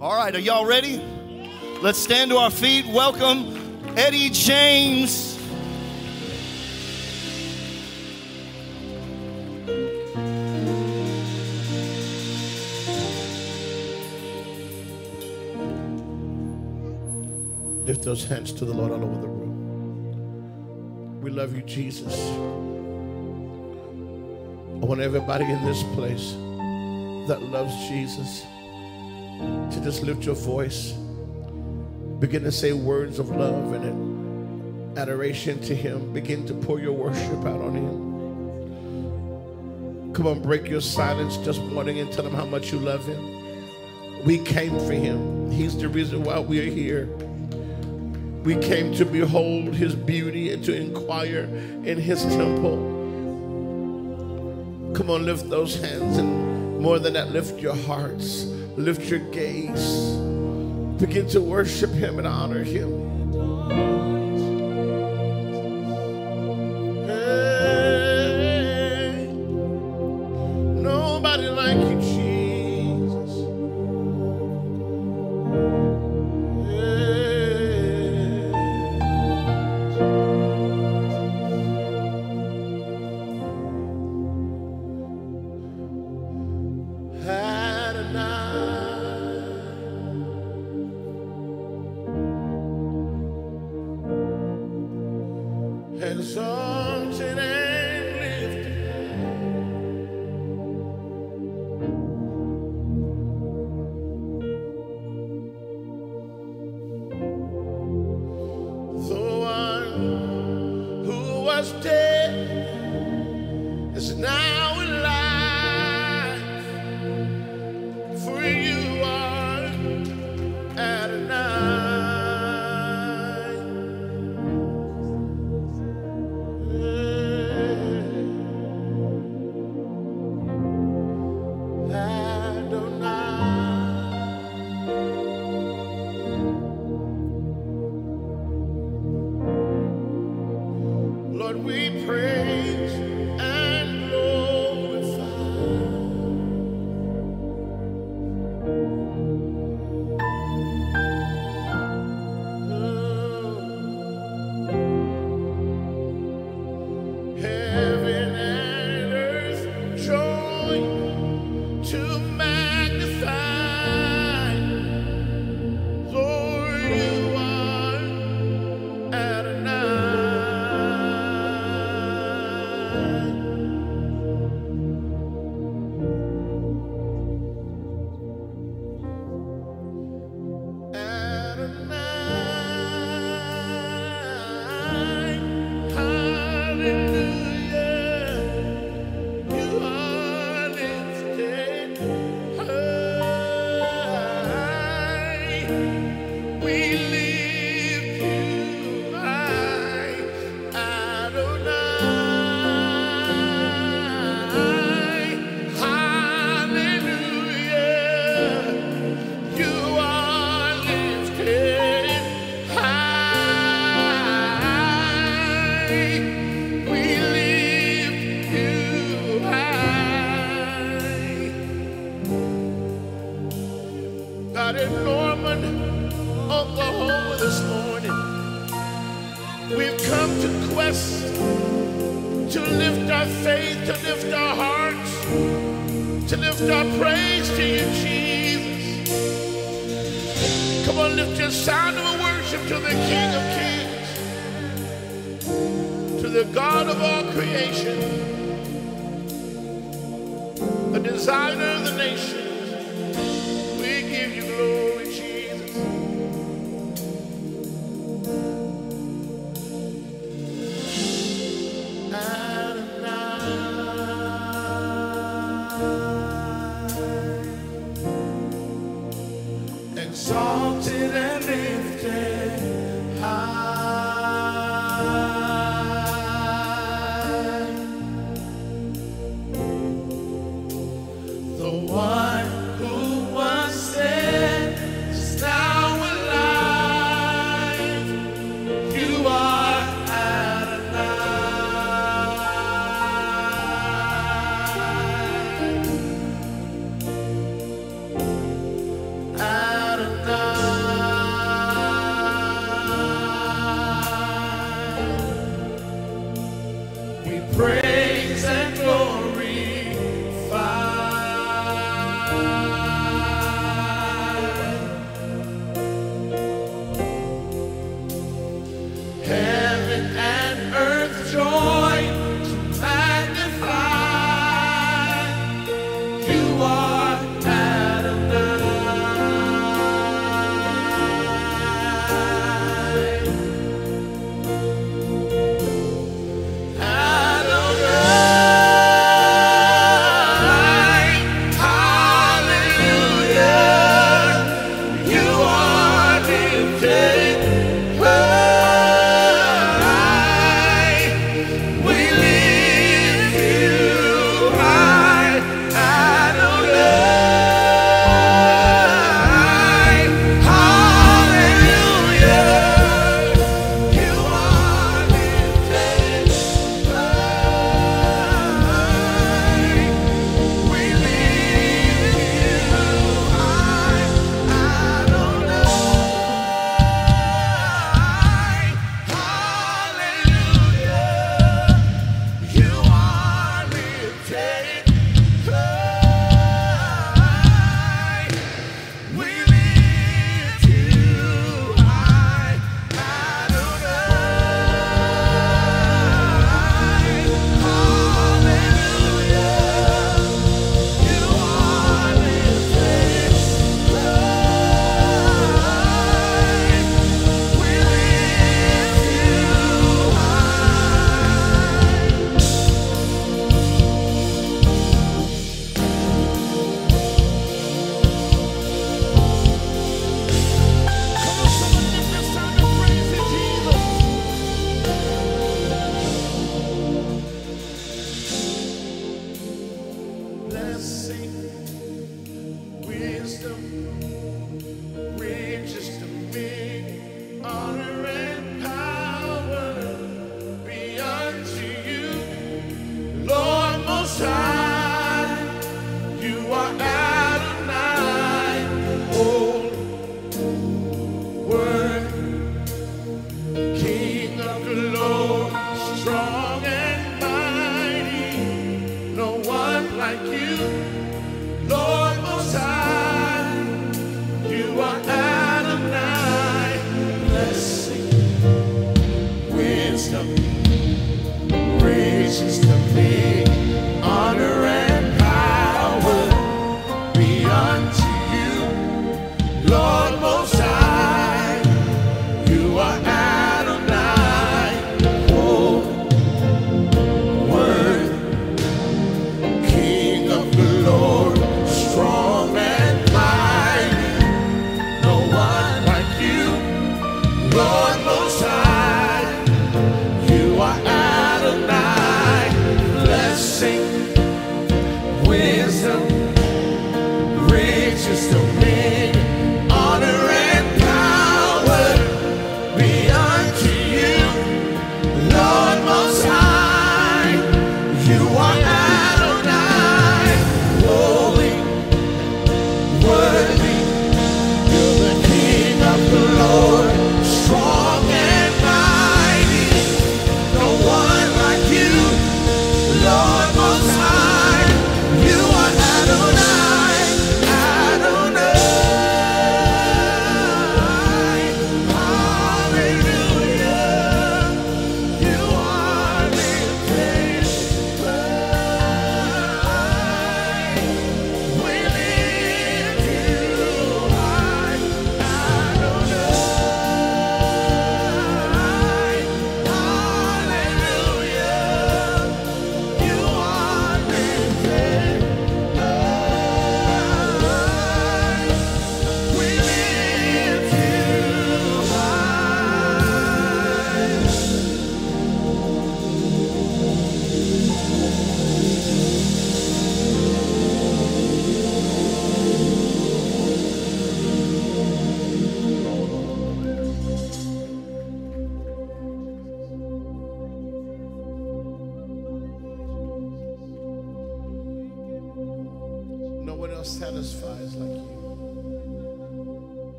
All right, are y'all ready? Let's stand to our feet. Welcome Eddie James. Lift those hands to the Lord all over the room. We love you, Jesus. I want everybody in this place that loves Jesus to just lift your voice, begin to say words of love and adoration to Him. Begin to pour your worship out on Him. Come on, break your silence just morning and tell Him how much you love Him. We came for Him, He's the reason why we are here. We came to behold His beauty and to inquire in His temple. Come on, lift those hands and more than that, lift your hearts. Lift your gaze. Begin to worship Him and honor Him.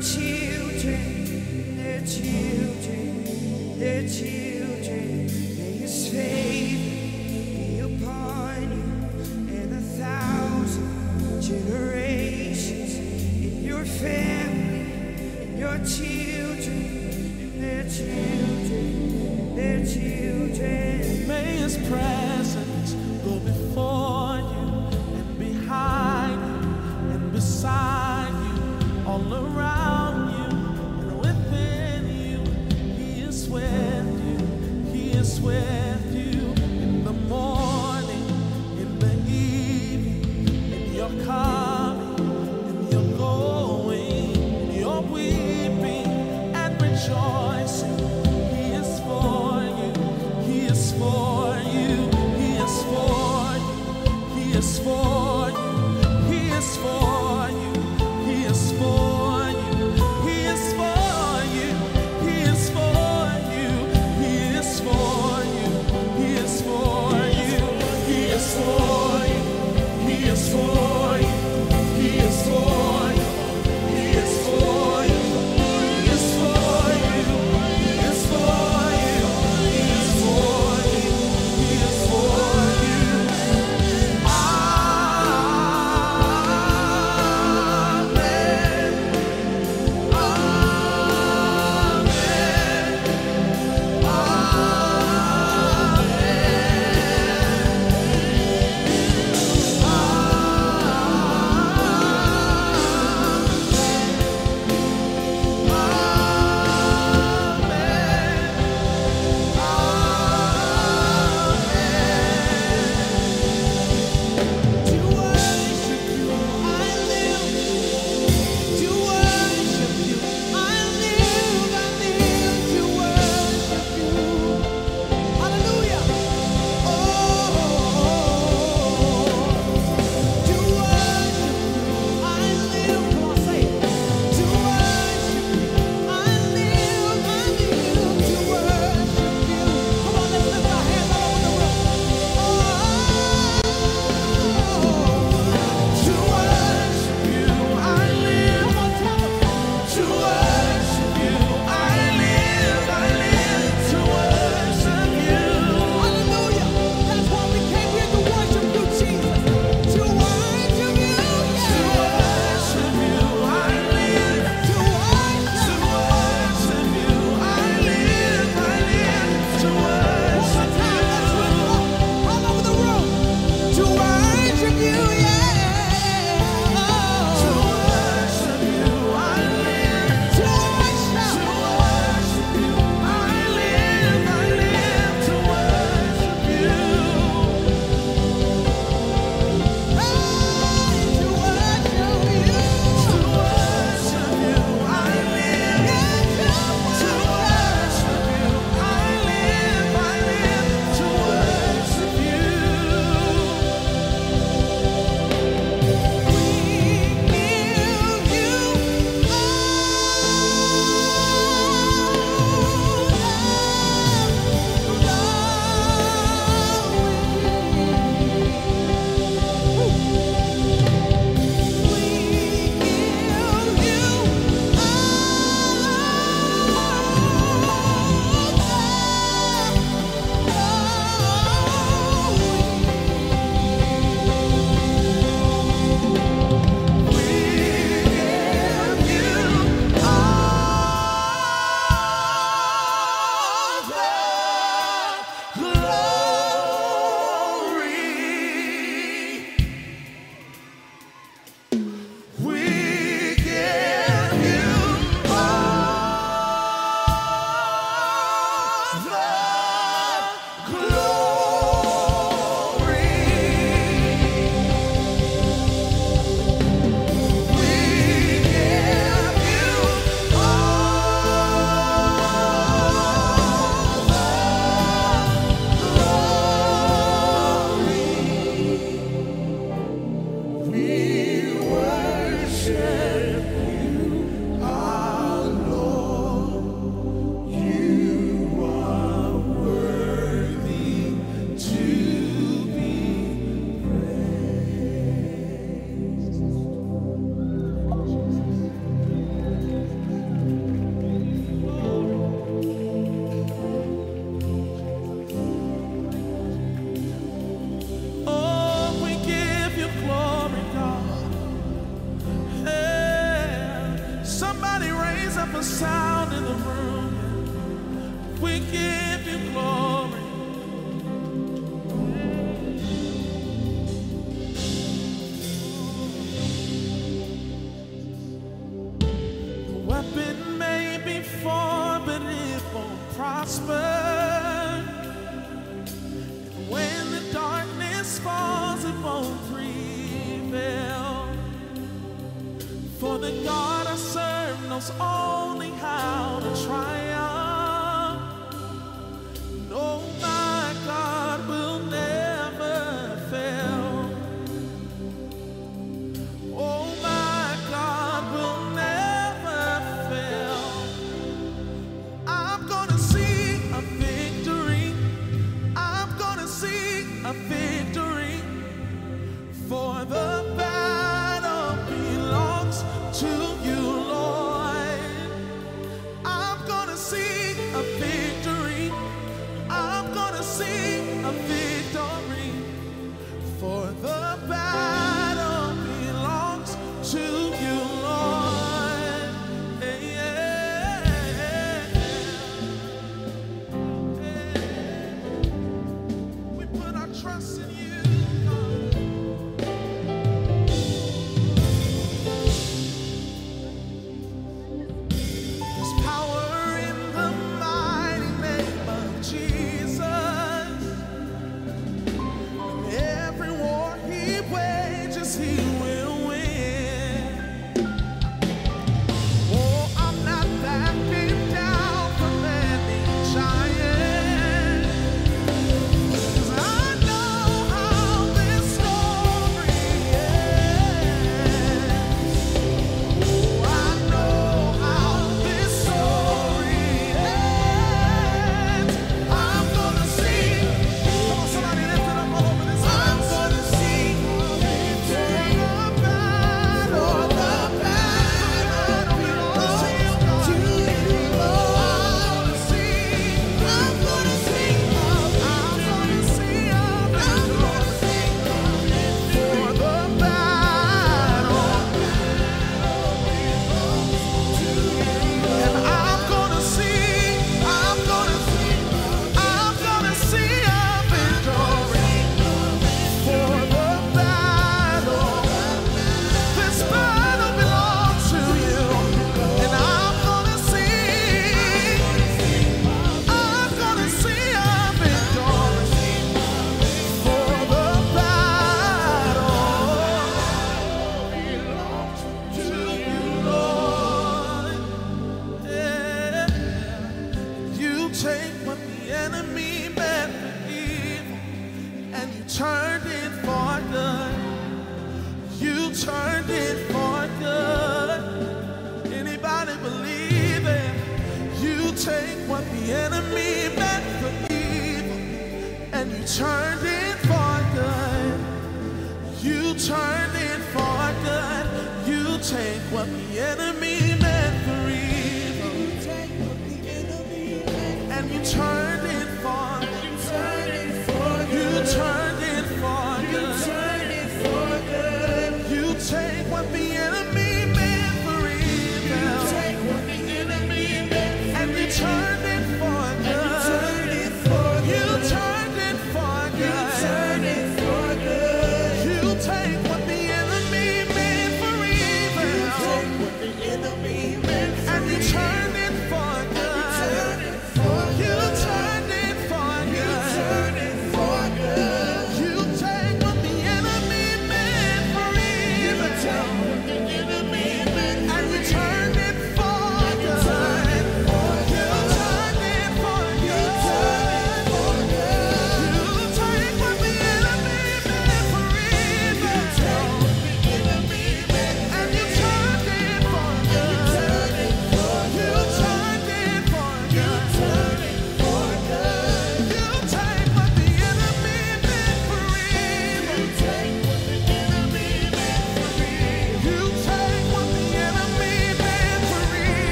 children, their children, their children.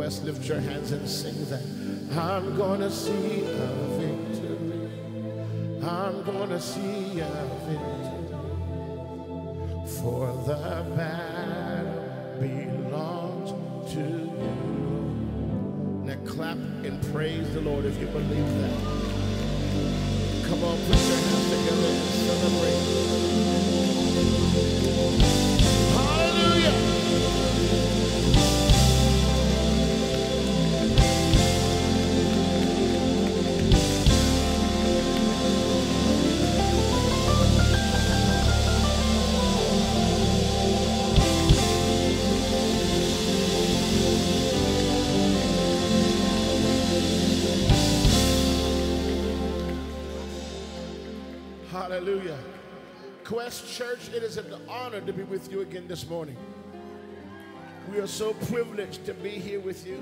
The room, Quest, lift your hands and sing that. I'm gonna see a victory. I'm gonna see a victory. For the battle belongs to you. Now clap and praise the Lord if you believe that. Come on, put your hands together and celebrate. Church, it is an honor to be with you again this morning. We are so privileged to be here with you.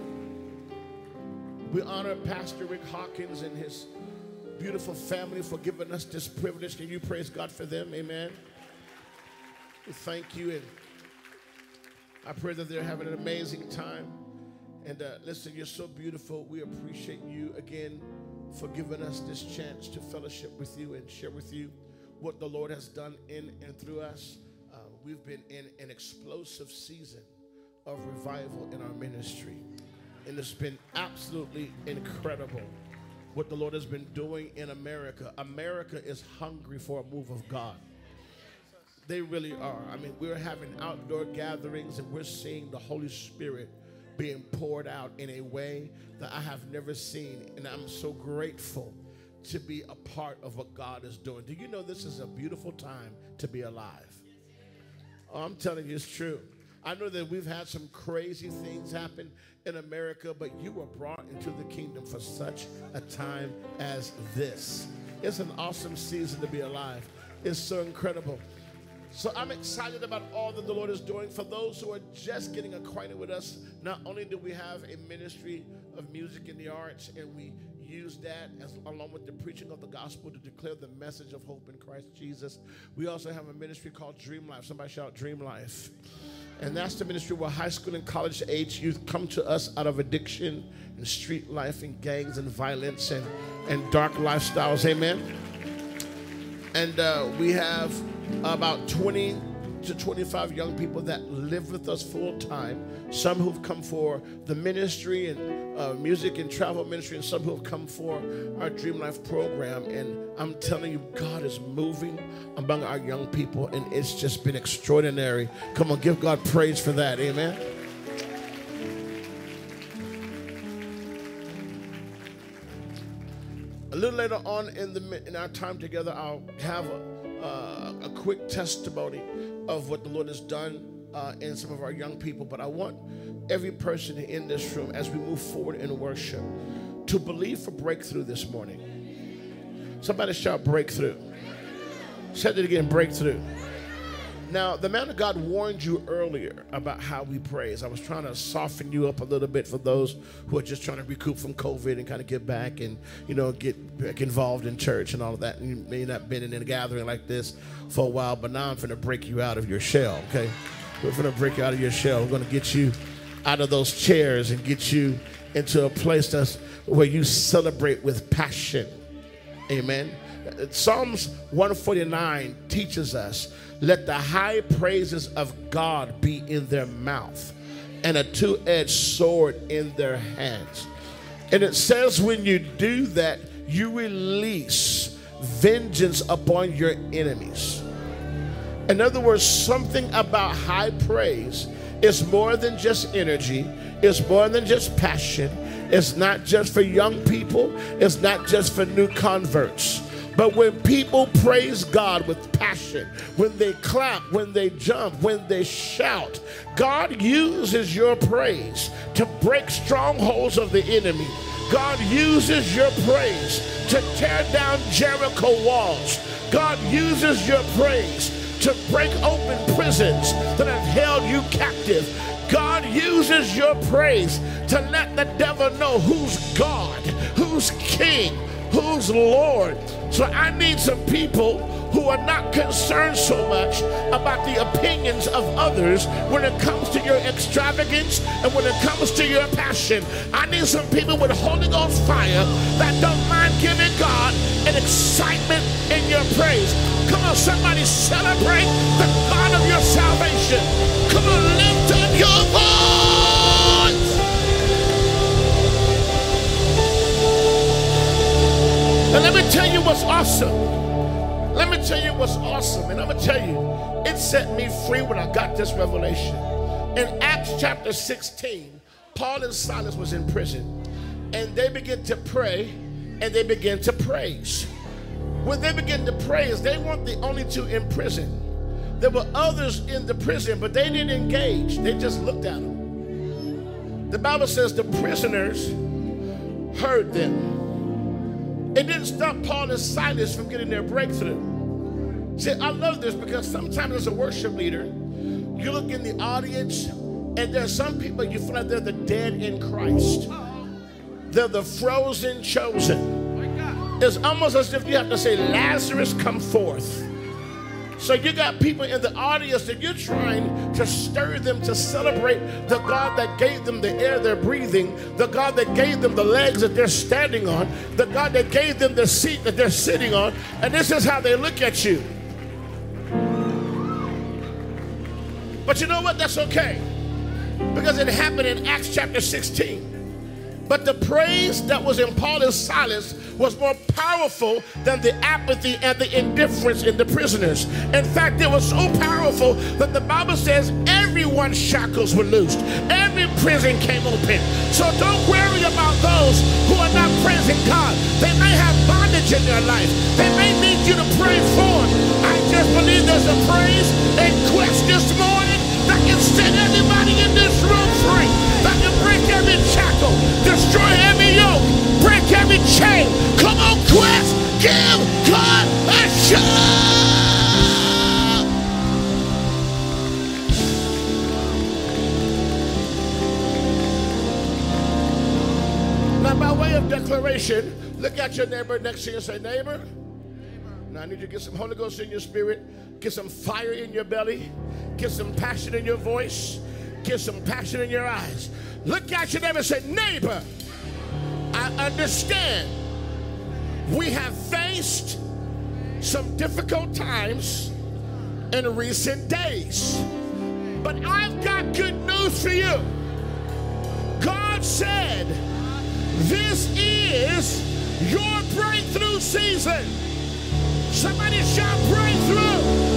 We honor Pastor Rick Hawkins and his beautiful family for giving us this privilege. Can you praise God for them? Amen. We thank you and I pray that they're having an amazing time. And uh, listen, you're so beautiful. We appreciate you again for giving us this chance to fellowship with you and share with you what the Lord has done in and through us. Uh, we've been in an explosive season of revival in our ministry, and it's been absolutely incredible what the Lord has been doing in America. America is hungry for a move of God. They really are. I mean, we're having outdoor gatherings and we're seeing the Holy Spirit being poured out in a way that I have never seen. And I'm so grateful to be a part of what God is doing. Do you know this is a beautiful time to be alive? Oh, I'm telling you, it's true. I know that we've had some crazy things happen in America, but you were brought into the kingdom for such a time as this. It's an awesome season to be alive. It's so incredible. So I'm excited about all that the Lord is doing. For those who are just getting acquainted with us, not only do we have a ministry of music and the arts, and we use that as along with the preaching of the gospel to declare the message of hope in Christ Jesus. We also have a ministry called Dream Life. Somebody shout Dream Life. And that's the ministry where high school and college age youth come to us out of addiction and street life and gangs and violence and, and dark lifestyles. Amen. And uh, we have about 20 to 25 young people that live with us full time. Some who've come for the ministry and uh, music and travel ministry, and some who've come for our Dream Life program. And I'm telling you, God is moving among our young people, and it's just been extraordinary. Come on, give God praise for that. Amen. A little later on in the in our time together, I'll have a, uh, a quick testimony of what the Lord has done uh, in some of our young people. But I want every person in this room, as we move forward in worship, to believe for breakthrough this morning. Somebody shout breakthrough. Say it again, breakthrough. Now, the man of God warned you earlier about how we praise. I was trying to soften you up a little bit for those who are just trying to recoup from COVID and kind of get back and, you know, get back involved in church and all of that. And you may not been in a gathering like this for a while, but now I'm going to break you out of your shell, okay? We're going to break you out of your shell. We're going to get you out of those chairs and get you into a place that's where you celebrate with passion. Amen. Psalms 149 teaches us let the high praises of God be in their mouth and a two edged sword in their hands. And it says, when you do that, you release vengeance upon your enemies. In other words, something about high praise is more than just energy, it's more than just passion, it's not just for young people, it's not just for new converts. But when people praise God with passion, when they clap, when they jump, when they shout, God uses your praise to break strongholds of the enemy. God uses your praise to tear down Jericho walls. God uses your praise to break open prisons that have held you captive. God uses your praise to let the devil know who's God, who's King, who's Lord. So I need some people who are not concerned so much about the opinions of others when it comes to your extravagance and when it comes to your passion. I need some people with Holy Ghost fire that don't mind giving God an excitement in your praise. Come on, somebody celebrate the God of your salvation. Come on, lift up your voice. Set me free when I got this revelation. In Acts chapter 16, Paul and Silas was in prison, and they began to pray and they began to praise. When they began to praise, they weren't the only two in prison. There were others in the prison, but they didn't engage. They just looked at them. The Bible says the prisoners heard them. It didn't stop Paul and Silas from getting their breakthrough. See, I love this because sometimes as a worship leader, you look in the audience and there's some people you feel like they're the dead in Christ. They're the frozen chosen. It's almost as if you have to say, Lazarus, come forth. So you got people in the audience that you're trying to stir them to celebrate the God that gave them the air they're breathing, the God that gave them the legs that they're standing on, the God that gave them the seat that they're sitting on, and this is how they look at you. But you know what? That's okay. Because it happened in Acts chapter 16. But the praise that was in Paul and Silas was more powerful than the apathy and the indifference in the prisoners. In fact, it was so powerful that the Bible says everyone's shackles were loosed, every prison came open. So don't worry about those who are not praising God. They may have bondage in their life, they may need you to pray for. Them. I just believe there's a praise and quest this morning that can set everybody in this room free, that can break every shackle, destroy every yoke, break every chain. Come on, Quest, give God a shout! Now, by way of declaration, look at your neighbor next to you and say, neighbor, I need you to get some Holy Ghost in your spirit, get some fire in your belly, get some passion in your voice, get some passion in your eyes. Look at your neighbor and say, neighbor, I understand we have faced some difficult times in recent days. But I've got good news for you. God said, This is your breakthrough season. Somebody shout breakthrough.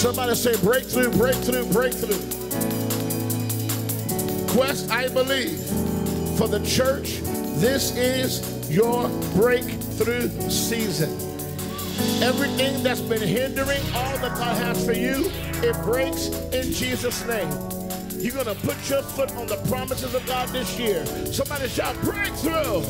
Somebody say breakthrough, breakthrough, breakthrough. Quest, I believe, for the church, this is your breakthrough season. Everything that's been hindering all that God has for you, it breaks in Jesus' name. You're gonna put your foot on the promises of God this year. Somebody shout breakthrough.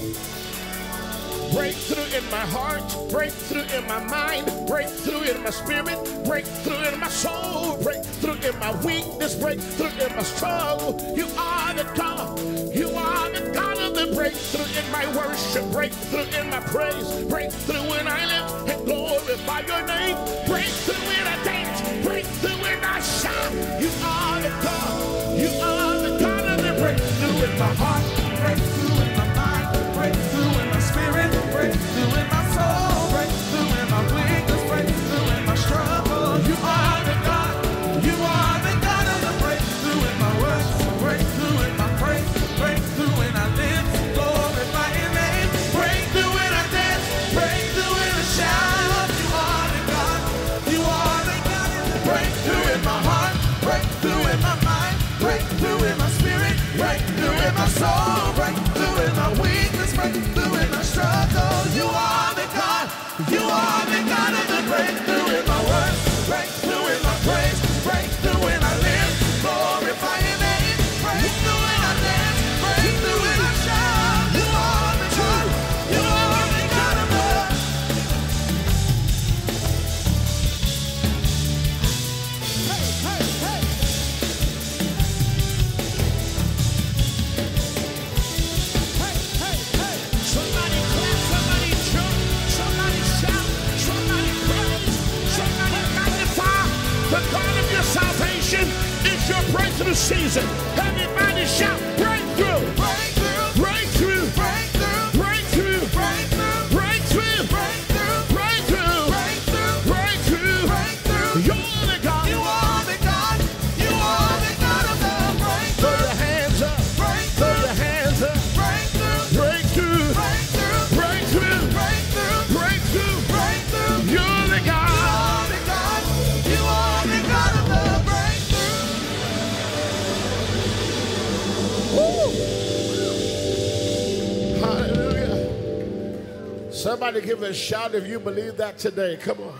Breakthrough in my heart, breakthrough in my mind, breakthrough in my spirit, breakthrough in my soul, breakthrough in my weakness, breakthrough in my struggle. You are the God. You are the God of the breakthrough in my worship, breakthrough in my praise, breakthrough when I live and glorify your name, breakthrough when I dance, breakthrough when I shout. You are the God. You are the God of the breakthrough in my heart. Breakthrough season. Somebody give a shout if you believe that today. Come on.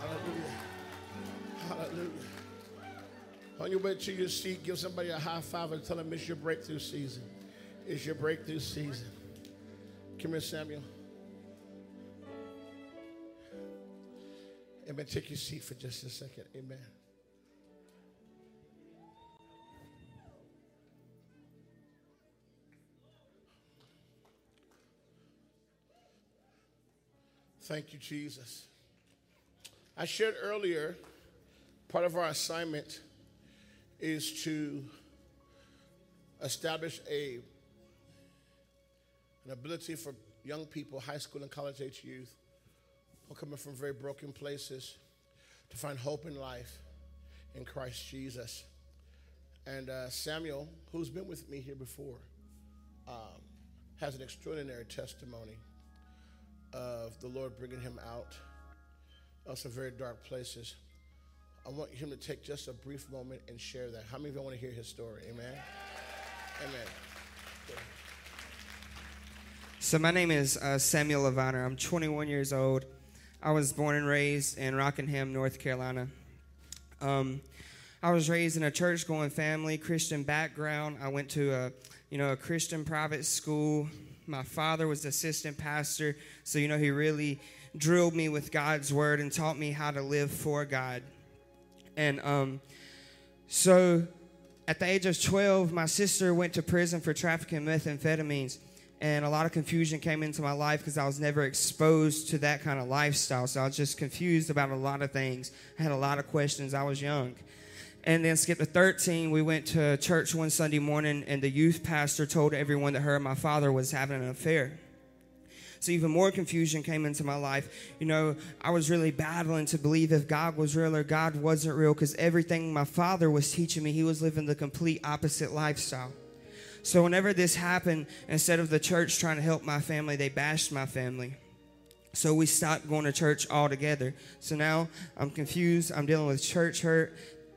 Hallelujah. Hallelujah. On your way to your seat, give somebody a high five and tell them it's your breakthrough season. It's your breakthrough season. Come here, Samuel. Amen. Take your seat for just a second. Amen. Thank you, Jesus. I shared earlier, part of our assignment is to establish a an ability for young people, high school and college age youth, who are coming from very broken places, to find hope in life in Christ Jesus. And uh, Samuel, who's been with me here before, um, has an extraordinary testimony of the Lord bringing him out of some very dark places. I want him to take just a brief moment and share that. How many of you want to hear his story? Amen. Amen. So my name is uh, Samuel Leviner. I'm 21 years old. I was born and raised in Rockingham, North Carolina. Um, I was raised in a church-going family, Christian background. I went to a, you know, a Christian private school. My father was assistant pastor, so you know he really drilled me with God's word and taught me how to live for God. And um, so, at the age of 12, my sister went to prison for trafficking methamphetamines and a lot of confusion came into my life because I was never exposed to that kind of lifestyle. So I was just confused about a lot of things. I had a lot of questions. I was young. And then skip to 13, we went to church one Sunday morning, and the youth pastor told everyone that her and my father was having an affair. So even more confusion came into my life. You know, I was really battling to believe if God was real or God wasn't real because everything my father was teaching me, he was living the complete opposite lifestyle. So whenever this happened, instead of the church trying to help my family, they bashed my family. So we stopped going to church altogether. So now I'm confused. I'm dealing with church hurt.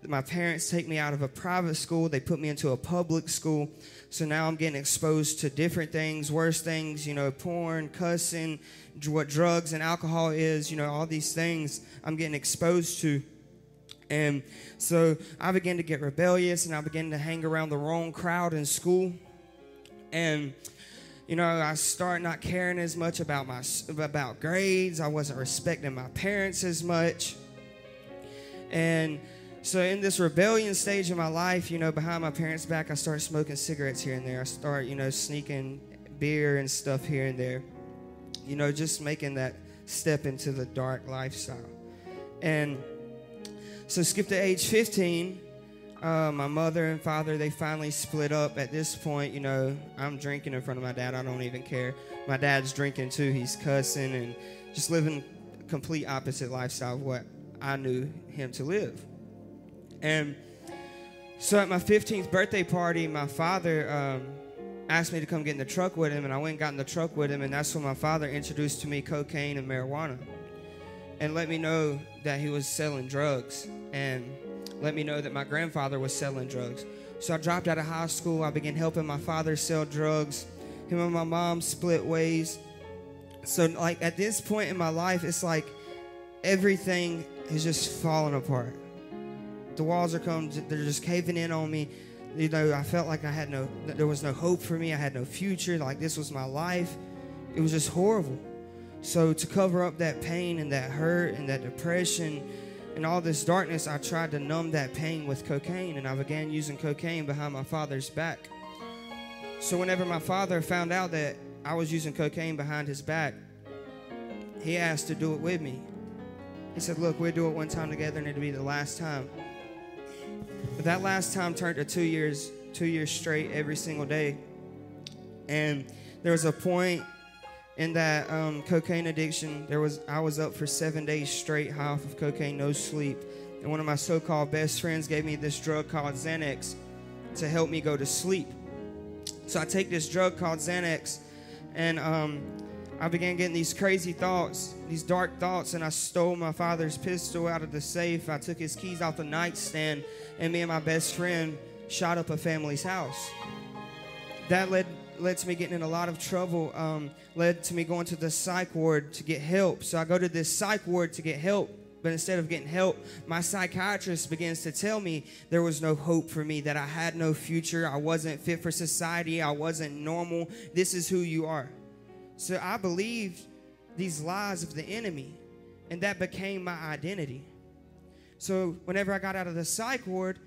My parents take me out of a private school. They put me into a public school. So now I'm getting exposed to different things, worse things, you know, porn, cussing, what drugs and alcohol is, you know, all these things I'm getting exposed to. And so I began to get rebellious and I began to hang around the wrong crowd in school. And you know, I started not caring as much about my about grades. I wasn't respecting my parents as much. And so in this rebellion stage of my life, you know, behind my parents' back, I started smoking cigarettes here and there. I start, you know, sneaking beer and stuff here and there. You know, just making that step into the dark lifestyle. And so skip to age 15. Uh, my mother and father, they finally split up. At this point, you know, I'm drinking in front of my dad. I don't even care. My dad's drinking too. He's cussing and just living complete opposite lifestyle of what I knew him to live. And so at my 15th birthday party, my father um, asked me to come get in the truck with him, and I went and got in the truck with him, and that's when my father introduced to me cocaine and marijuana and let me know that he was selling drugs and let me know that my grandfather was selling drugs. So I dropped out of high school. I began helping my father sell drugs. Him and my mom split ways. So, like, at this point in my life, it's like everything is just falling apart. The walls are coming, they're just caving in on me. You know, I felt like I had no, there was no hope for me. I had no future. Like, this was my life. It was just horrible. So, to cover up that pain and that hurt and that depression and all this darkness, I tried to numb that pain with cocaine, and I began using cocaine behind my father's back. So, whenever my father found out that I was using cocaine behind his back, he asked to do it with me. He said, Look, we'll do it one time together, and it'll be the last time. But that last time turned to two years, two years straight every single day. And there was a point in that um, cocaine addiction, there was I was up for seven days straight, high off of cocaine, no sleep. And one of my so-called best friends gave me this drug called Xanax to help me go to sleep. So I take this drug called Xanax, and um, I began getting these crazy thoughts, these dark thoughts, and I stole my father's pistol out of the safe. I took his keys off the nightstand, and me and my best friend shot up a family's house. That led led to me getting in a lot of trouble, um, led to me going to the psych ward to get help. So I go to this psych ward to get help. But instead of getting help, my psychiatrist begins to tell me there was no hope for me, that I had no future, I wasn't fit for society, I wasn't normal. This is who you are. So I believed these lies of the enemy, and that became my identity. So whenever I got out of the psych ward,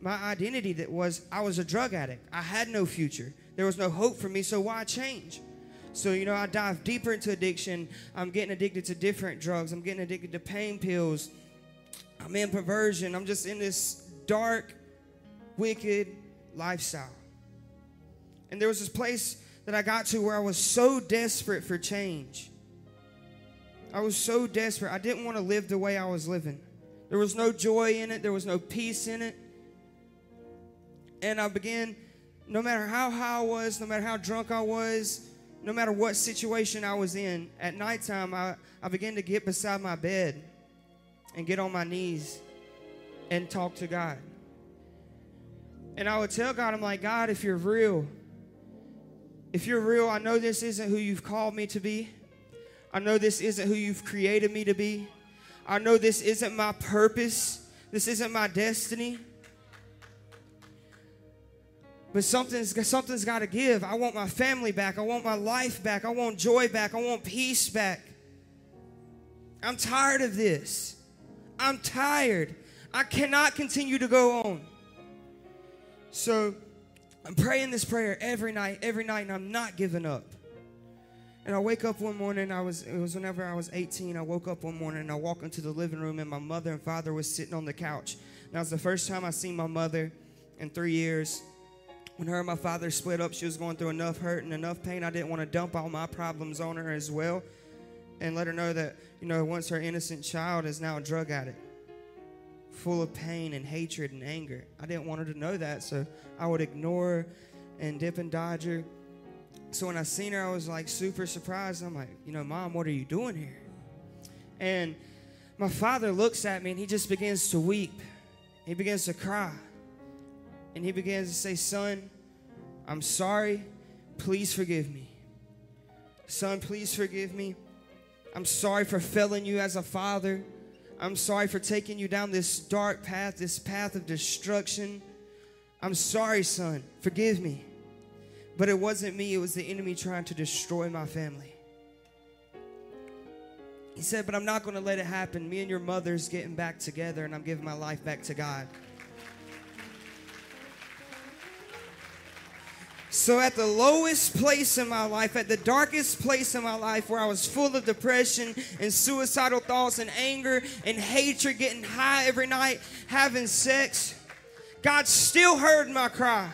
my identity that was I was a drug addict. I had no future. There was no hope for me, so why change? So, you know, I dive deeper into addiction. I'm getting addicted to different drugs. I'm getting addicted to pain pills. I'm in perversion. I'm just in this dark, wicked lifestyle. And there was this place that I got to where I was so desperate for change. I was so desperate. I didn't want to live the way I was living. There was no joy in it, there was no peace in it. And I began no matter how high I was, no matter how drunk I was, no matter what situation I was in, at nighttime I, I began to get beside my bed and get on my knees and talk to God. And I would tell God, I'm like, God, if you're real, if you're real, I know this isn't who you've called me to be. I know this isn't who you've created me to be. I know this isn't my purpose. This isn't my destiny. But something's, something's got to give. I want my family back. I want my life back. I want joy back. I want peace back. I'm tired of this. I'm tired. I cannot continue to go on. So I'm praying this prayer every night, every night, and I'm not giving up. And I wake up one morning, I was it was whenever I was 18, I woke up one morning and I walk into the living room and my mother and father was sitting on the couch. That was the first time I seen my mother in three years. When her and my father split up, she was going through enough hurt and enough pain. I didn't want to dump all my problems on her as well and let her know that, you know, once her innocent child is now a drug addict, full of pain and hatred and anger. I didn't want her to know that, so I would ignore and dip and dodge her. So when I seen her, I was like super surprised. I'm like, you know, mom, what are you doing here? And my father looks at me and he just begins to weep. He begins to cry. And he begins to say, Son, I'm sorry. Please forgive me. Son, please forgive me. I'm sorry for failing you as a father. I'm sorry for taking you down this dark path, this path of destruction. I'm sorry, son. Forgive me. But it wasn't me, it was the enemy trying to destroy my family. He said, But I'm not going to let it happen. Me and your mother's getting back together, and I'm giving my life back to God. So, at the lowest place in my life, at the darkest place in my life, where I was full of depression and suicidal thoughts and anger and hatred, getting high every night, having sex, God still heard my cry.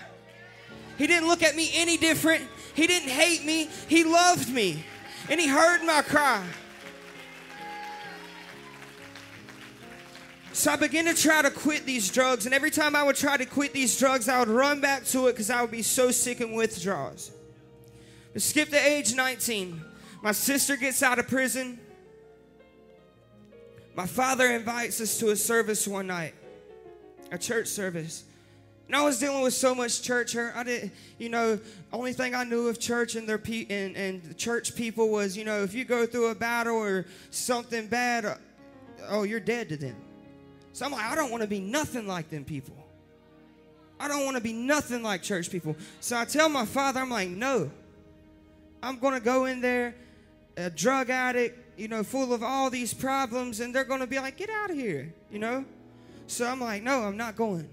He didn't look at me any different. He didn't hate me. He loved me. And He heard my cry. So I began to try to quit these drugs, and every time I would try to quit these drugs, I would run back to it because I would be so sick and withdrawals. But skip to age 19. My sister gets out of prison. My father invites us to a service one night, a church service. And I was dealing with so much church hurt. I didn't, you know, only thing I knew of church and their pe- and, and church people was, you know, if you go through a battle or something bad, uh, oh, you're dead to them. So I'm like, I don't want to be nothing like them people. I don't want to be nothing like church people. So I tell my father, I'm like, no. I'm going to go in there, a drug addict, you know, full of all these problems, and they're going to be like, get out of here, you know? So I'm like, no, I'm not going.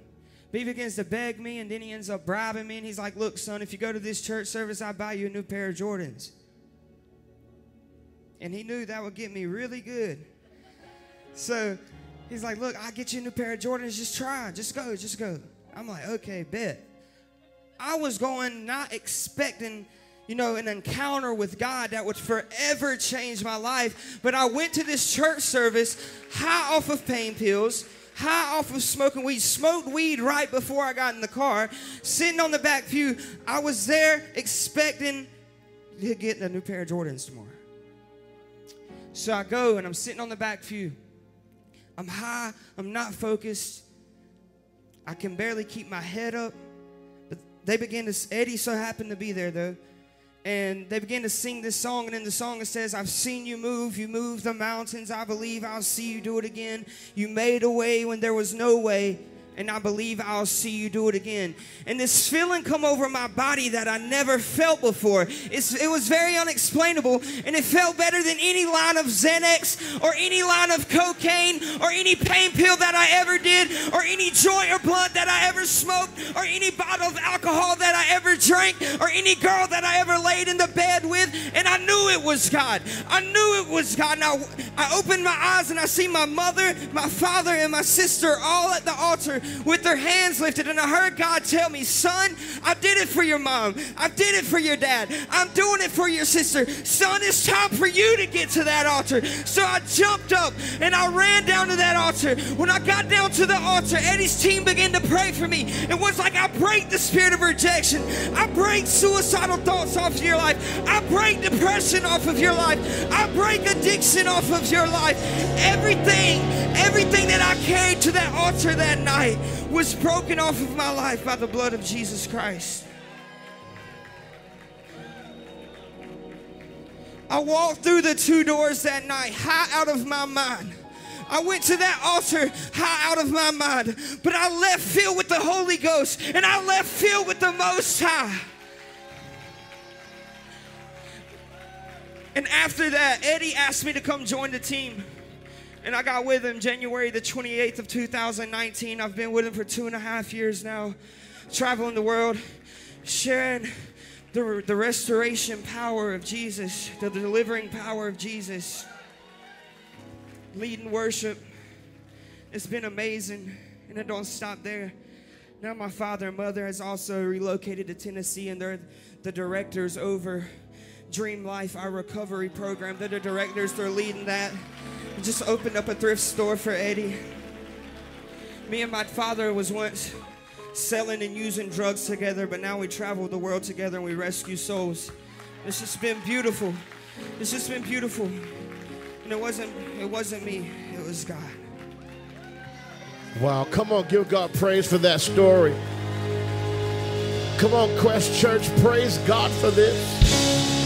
But he begins to beg me, and then he ends up bribing me, and he's like, look, son, if you go to this church service, I'll buy you a new pair of Jordans. And he knew that would get me really good. So He's like, look, I'll get you a new pair of Jordans. Just try. Just go. Just go. I'm like, okay, bet. I was going not expecting, you know, an encounter with God that would forever change my life. But I went to this church service high off of pain pills, high off of smoking weed, smoked weed right before I got in the car, sitting on the back pew. I was there expecting to get a new pair of Jordans tomorrow. So I go and I'm sitting on the back pew. I'm high, I'm not focused. I can barely keep my head up. But they begin to, Eddie so happened to be there though. And they begin to sing this song, and in the song it says, I've seen you move, you move the mountains. I believe I'll see you do it again. You made a way when there was no way and I believe I'll see you do it again. And this feeling come over my body that I never felt before. It's, it was very unexplainable, and it felt better than any line of Xanax or any line of cocaine or any pain pill that I ever did or any joint or blunt that I ever smoked or any bottle of alcohol that I ever drank or any girl that I ever laid in the bed with. And I knew it was God. I knew it was God. Now I opened my eyes and I see my mother, my father, and my sister all at the altar with their hands lifted. And I heard God tell me, Son, I did it for your mom. I did it for your dad. I'm doing it for your sister. Son, it's time for you to get to that altar. So I jumped up and I ran down to that altar. When I got down to the altar, Eddie's team began to pray for me. It was like I break the spirit of rejection, I break suicidal thoughts off of your life, I break depression off of your life, I break addiction off of your life. Everything, everything that I carried to that altar that night was broken off of my life by the blood of Jesus Christ. I walked through the two doors that night, high out of my mind. I went to that altar high out of my mind, but I left filled with the Holy Ghost and I left filled with the Most High. And after that, Eddie asked me to come join the team. And I got with him January the 28th of 2019. I've been with him for two and a half years now, traveling the world, sharing the, the restoration power of Jesus, the delivering power of Jesus, leading worship. It's been amazing, and it don't stop there. Now my father and mother has also relocated to Tennessee, and they're the directors over Dream Life, our recovery program. They're the directors, they're leading that. We just opened up a thrift store for Eddie. Me and my father was once selling and using drugs together, but now we travel the world together and we rescue souls. It's just been beautiful. It's just been beautiful. And it wasn't it wasn't me, it was God. Wow, come on, give God praise for that story. Come on, Quest Church, praise God for this.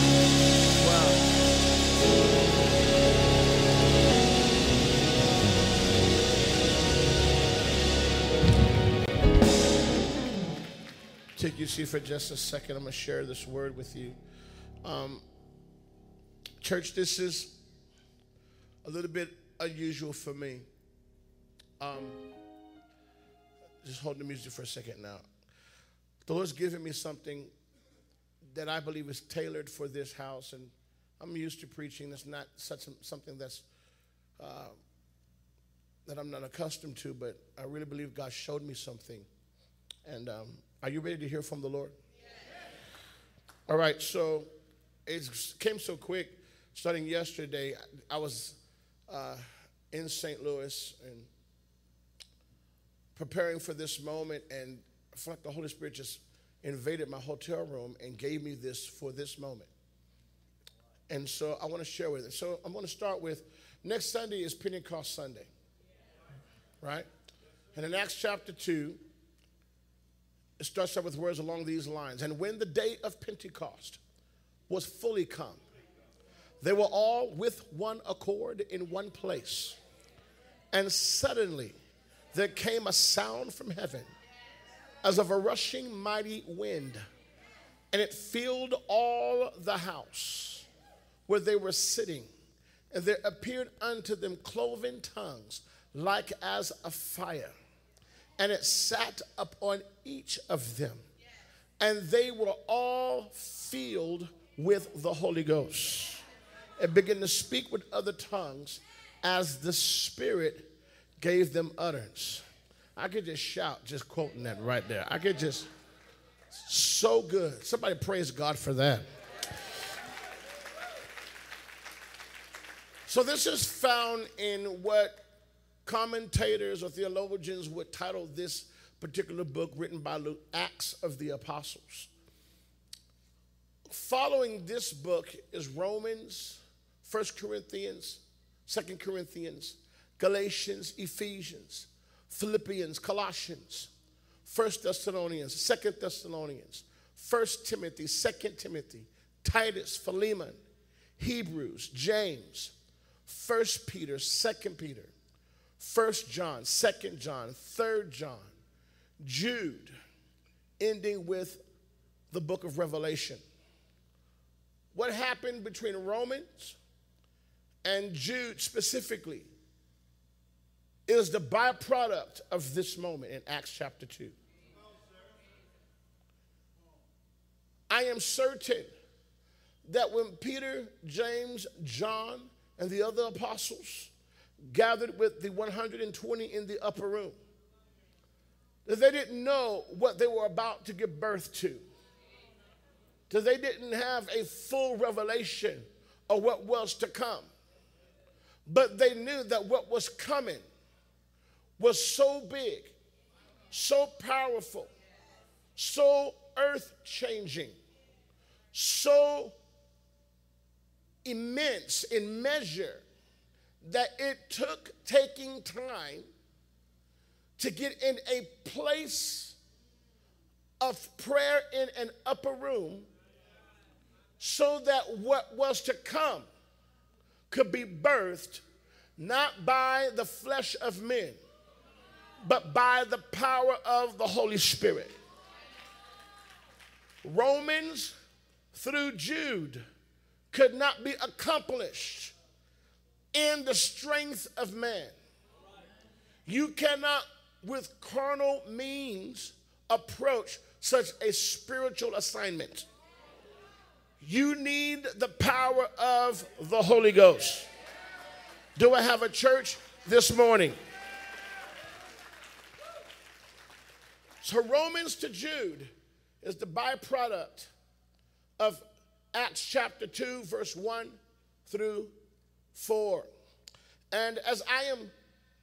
Take your seat for just a second. I'm going to share this word with you. Um, church, this is a little bit unusual for me. Um, just hold the music for a second now. The Lord's given me something that I believe is tailored for this house, and I'm used to preaching. That's not such something that's uh, that I'm not accustomed to, but I really believe God showed me something, and um, are you ready to hear from the Lord? All right, so it came so quick. Starting yesterday, I was uh, in St. Louis and preparing for this moment, and I felt like the Holy Spirit just invaded my hotel room and gave me this for this moment. And so I want to share with it. So I'm going to start with next Sunday is Pentecost Sunday, right? And in Acts chapter 2, it starts out with words along these lines. And when the day of Pentecost was fully come, they were all with one accord in one place. And suddenly there came a sound from heaven as of a rushing mighty wind, and it filled all the house where they were sitting. And there appeared unto them cloven tongues like as a fire and it sat upon each of them. And they were all filled with the Holy Ghost and began to speak with other tongues as the Spirit gave them utterance. I could just shout just quoting that right there. I could just, so good. Somebody praise God for that. So, this is found in what commentators or theologians would title this particular book written by Luke, Acts of the Apostles. Following this book is Romans, 1 Corinthians, 2 Corinthians, Galatians, Ephesians, Philippians, Colossians, 1 Thessalonians, 2 Thessalonians, 1 Timothy, 2 Timothy, Titus, Philemon, Hebrews, James, 1 Peter, 2 Peter, First John, Second John, Third John, Jude, ending with the book of Revelation. What happened between Romans and Jude specifically is the byproduct of this moment in Acts chapter 2. I am certain that when Peter, James, John, and the other apostles gathered with the 120 in the upper room. That they didn't know what they were about to give birth to. That they didn't have a full revelation of what was to come. But they knew that what was coming was so big, so powerful, so earth changing, so immense in measure that it took taking time to get in a place of prayer in an upper room so that what was to come could be birthed not by the flesh of men, but by the power of the Holy Spirit. Romans through Jude could not be accomplished in the strength of man. You cannot, with carnal means, approach such a spiritual assignment. You need the power of the Holy Ghost. Do I have a church this morning? So, Romans to Jude is the byproduct of Acts chapter 2, verse 1 through 4. And as I am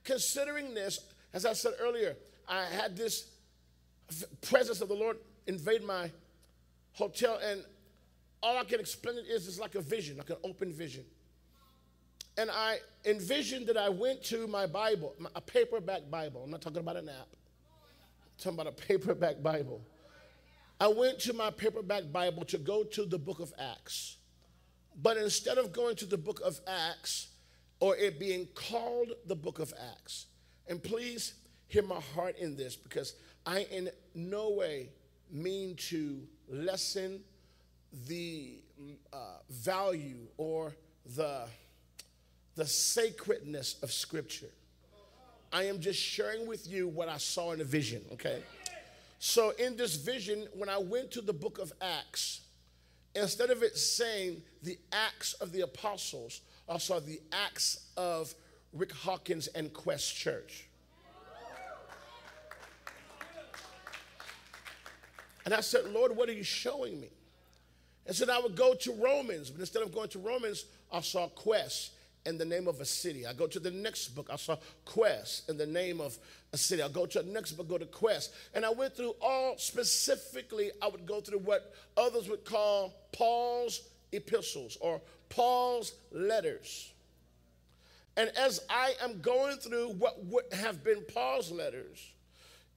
considering this, as I said earlier, I had this presence of the Lord invade my hotel, and all I can explain it is it's like a vision, like an open vision. And I envisioned that I went to my Bible, a paperback Bible. I'm not talking about an app. I'm talking about a paperback Bible. I went to my paperback Bible to go to the book of Acts. But instead of going to the book of Acts, or it being called the book of Acts, and please hear my heart in this because I in no way mean to lessen the uh, value or the, the sacredness of Scripture. I am just sharing with you what I saw in a vision, okay? So, in this vision, when I went to the book of Acts, instead of it saying the Acts of the Apostles, I saw the Acts of Rick Hawkins and Quest Church. And I said, Lord, what are you showing me? And said I would go to Romans, but instead of going to Romans, I saw Quest in the name of a city. I go to the next book, I saw Quest in the name of a city. I go to the next book, go to Quest. And I went through all specifically, I would go through what others would call Paul's epistles or Paul's letters. And as I am going through what would have been Paul's letters,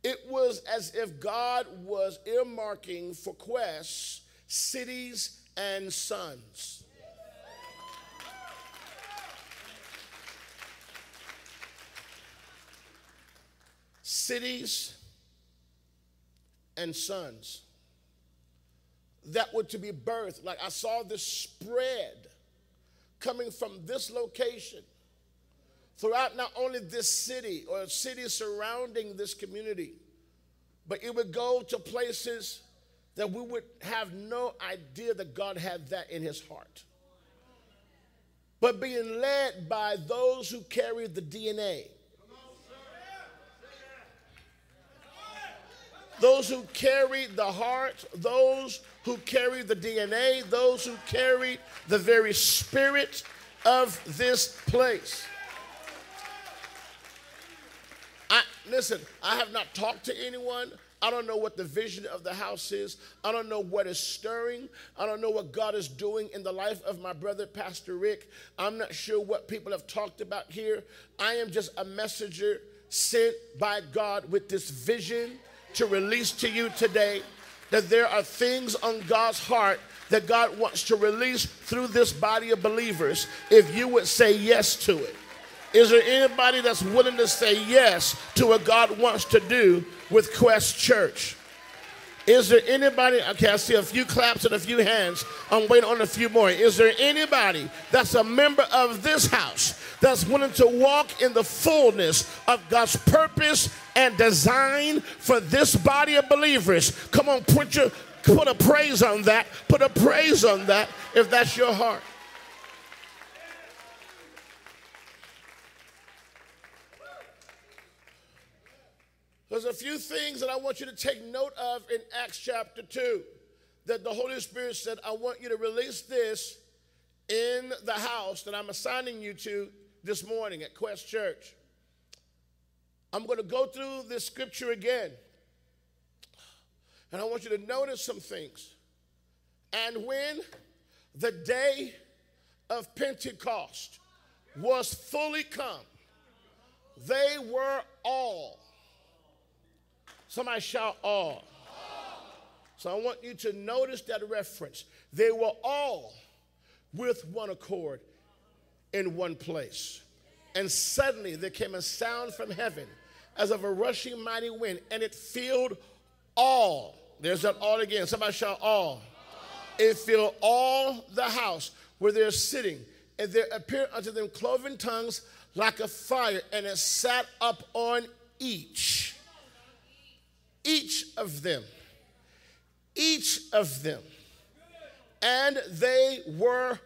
it was as if God was earmarking for quests cities and sons. Cities and sons that were to be birthed. Like I saw this spread coming from this location throughout not only this city or cities surrounding this community, but it would go to places that we would have no idea that God had that in his heart. But being led by those who carry the DNA. Those who carry the heart, those who carry the DNA, those who carry the very spirit of this place. I, listen, I have not talked to anyone. I don't know what the vision of the house is. I don't know what is stirring. I don't know what God is doing in the life of my brother, Pastor Rick. I'm not sure what people have talked about here. I am just a messenger sent by God with this vision to release to you today that there are things on God's heart that God wants to release through this body of believers if you would say yes to it. Is there anybody that's willing to say yes to what God wants to do with Quest Church? Is there anybody? Okay, I see a few claps and a few hands. I'm waiting on a few more. Is there anybody that's a member of this house that's willing to walk in the fullness of God's purpose and design for this body of believers? Come on, put your put a praise on that. Put a praise on that if that's your heart. There's a few things that I want you to take note of in Acts chapter 2 that the Holy Spirit said, I want you to release this in the house that I'm assigning you to this morning at Quest Church. I'm going to go through this scripture again. And I want you to notice some things. And when the day of Pentecost was fully come, they were all. Somebody shout all. So I want you to notice that reference. They were all with one accord in one place. And suddenly there came a sound from heaven as of a rushing mighty wind, and it filled all. There's that all again. Somebody shout all. It filled all the house where they're sitting. And there appeared unto them cloven tongues like a fire, and it sat up on each. Each of them. Each of them. And they were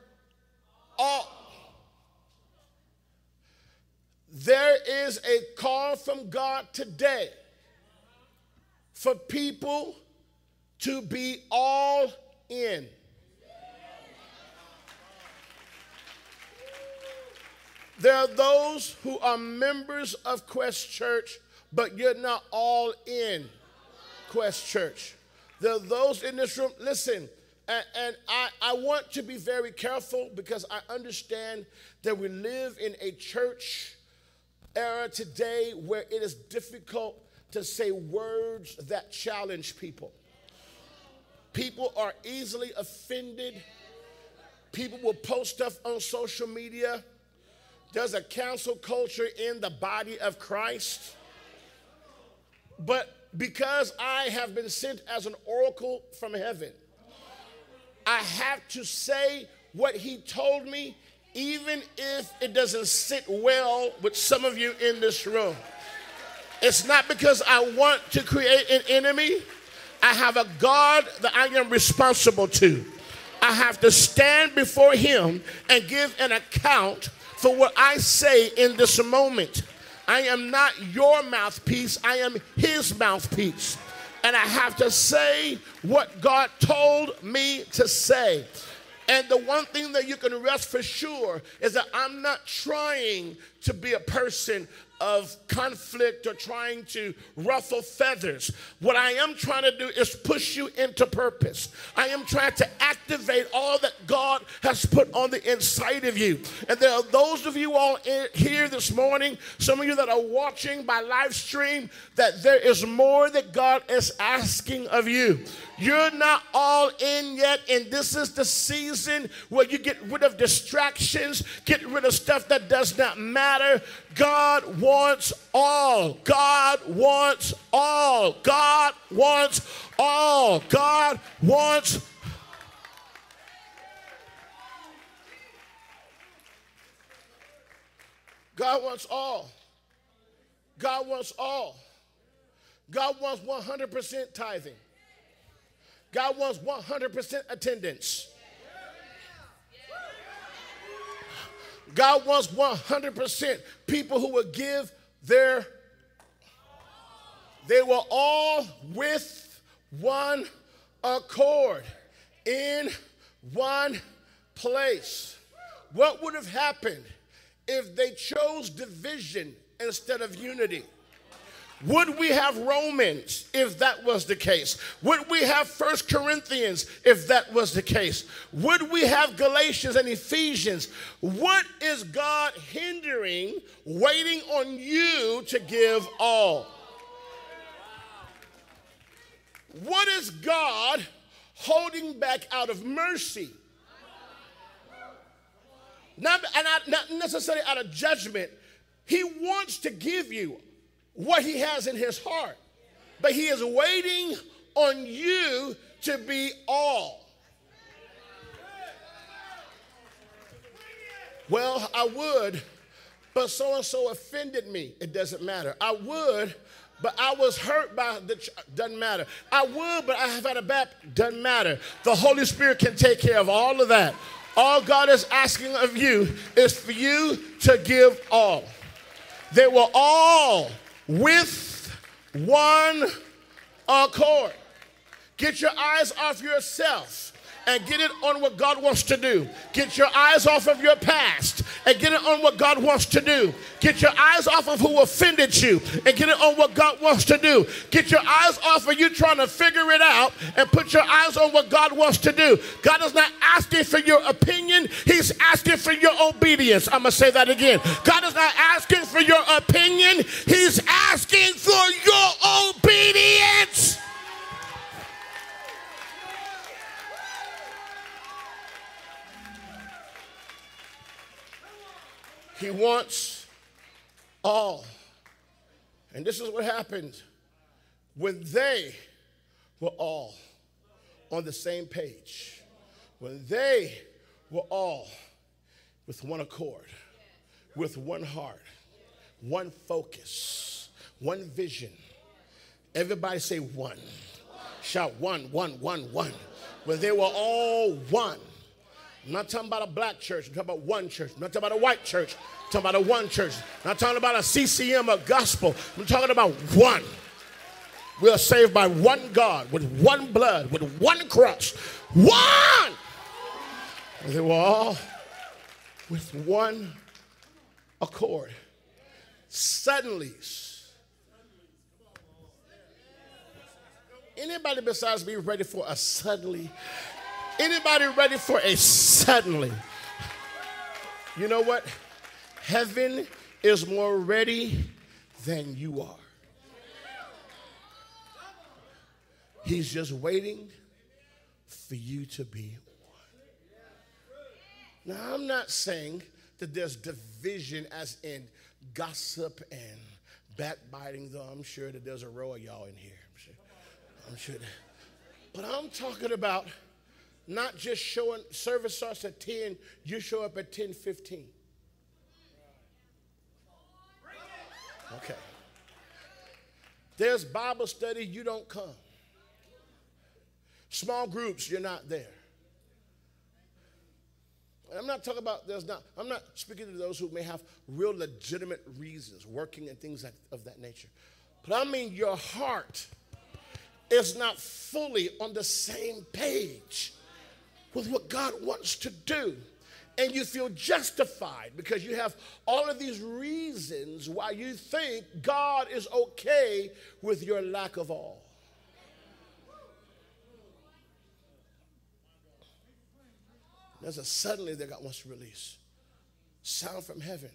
all. There is a call from God today for people to be all in. There are those who are members of Quest Church, but you're not all in Quest Church. There are those in this room, listen, and, and I, I want to be very careful because I understand that we live in a church era today where it is difficult to say words that challenge people. People are easily offended. People will post stuff on social media. There's a council culture in the body of Christ. But because I have been sent as an oracle from heaven, I have to say what he told me, even if it doesn't sit well with some of you in this room. It's not because I want to create an enemy. I have a God that I am responsible to. I have to stand before him and give an account for what I say in this moment. I am not your mouthpiece, I am his mouthpiece. And I have to say what God told me to say. And the one thing that you can rest for sure is that I'm not trying to be a person of conflict or trying to ruffle feathers. What I am trying to do is push you into purpose. I am trying to activate all that God has put on the inside of you. And there are those of you all in, here this morning, some of you that are watching by live stream, that there is more that God is asking of you. You're not all in yet, and this is the season where you get rid of distractions, get rid of stuff that does not matter. God wants all. God wants all. God wants all. God wants God wants all. God wants all. God wants 100% tithing. God wants 100% attendance. God wants 100% people who will give their, they were all with one accord in one place. What would have happened if they chose division instead of unity? Would we have Romans if that was the case? Would we have First Corinthians if that was the case? Would we have Galatians and Ephesians? What is God hindering, waiting on you to give all? What is God holding back out of mercy? Not, and not necessarily out of judgment. He wants to give you what he has in his heart. But he is waiting on you to be all. Well, I would, but so and so offended me. It doesn't matter. I would, but I was hurt by the ch- doesn't matter. I would, but I have had a bad doesn't matter. The Holy Spirit can take care of all of that. All God is asking of you is for you to give all. They were all with one accord. Get your eyes off yourself and get it on what God wants to do. Get your eyes off of your past and get it on what God wants to do. Get your eyes off of who offended you and get it on what God wants to do. Get your eyes off of you trying to figure it out and put your eyes on what God wants to do. God is not asking for your opinion, He's asking for your obedience. I'm going to say that again. God is not asking for your opinion, He's asking for your obedience. He wants all. And this is what happened when they were all on the same page, when they were all with one accord, with one heart, one focus, one vision. Everybody say one. Shout one, one, one, one. When they were all one. I'm not talking about a black church. I'm talking about one church. I'm not talking about a white church. I'm talking about a one church. I'm not talking about a CCM or gospel. I'm talking about one. We are saved by one God, with one blood, with one cross. One! And they were all with one accord. Suddenly, anybody besides me ready for a suddenly? Anybody ready for a suddenly? You know what? Heaven is more ready than you are. He's just waiting for you to be one. Now, I'm not saying that there's division as in gossip and backbiting, though I'm sure that there's a row of y'all in here. I'm sure. I'm sure that. But I'm talking about not just showing service starts at 10, you show up at 10 15. Okay. There's Bible study, you don't come. Small groups, you're not there. I'm not talking about there's not, I'm not speaking to those who may have real legitimate reasons, working and things like, of that nature. But I mean, your heart is not fully on the same page with what God wants to do. And you feel justified because you have all of these reasons why you think God is okay with your lack of all. There's a suddenly that God wants to release. Sound from heaven.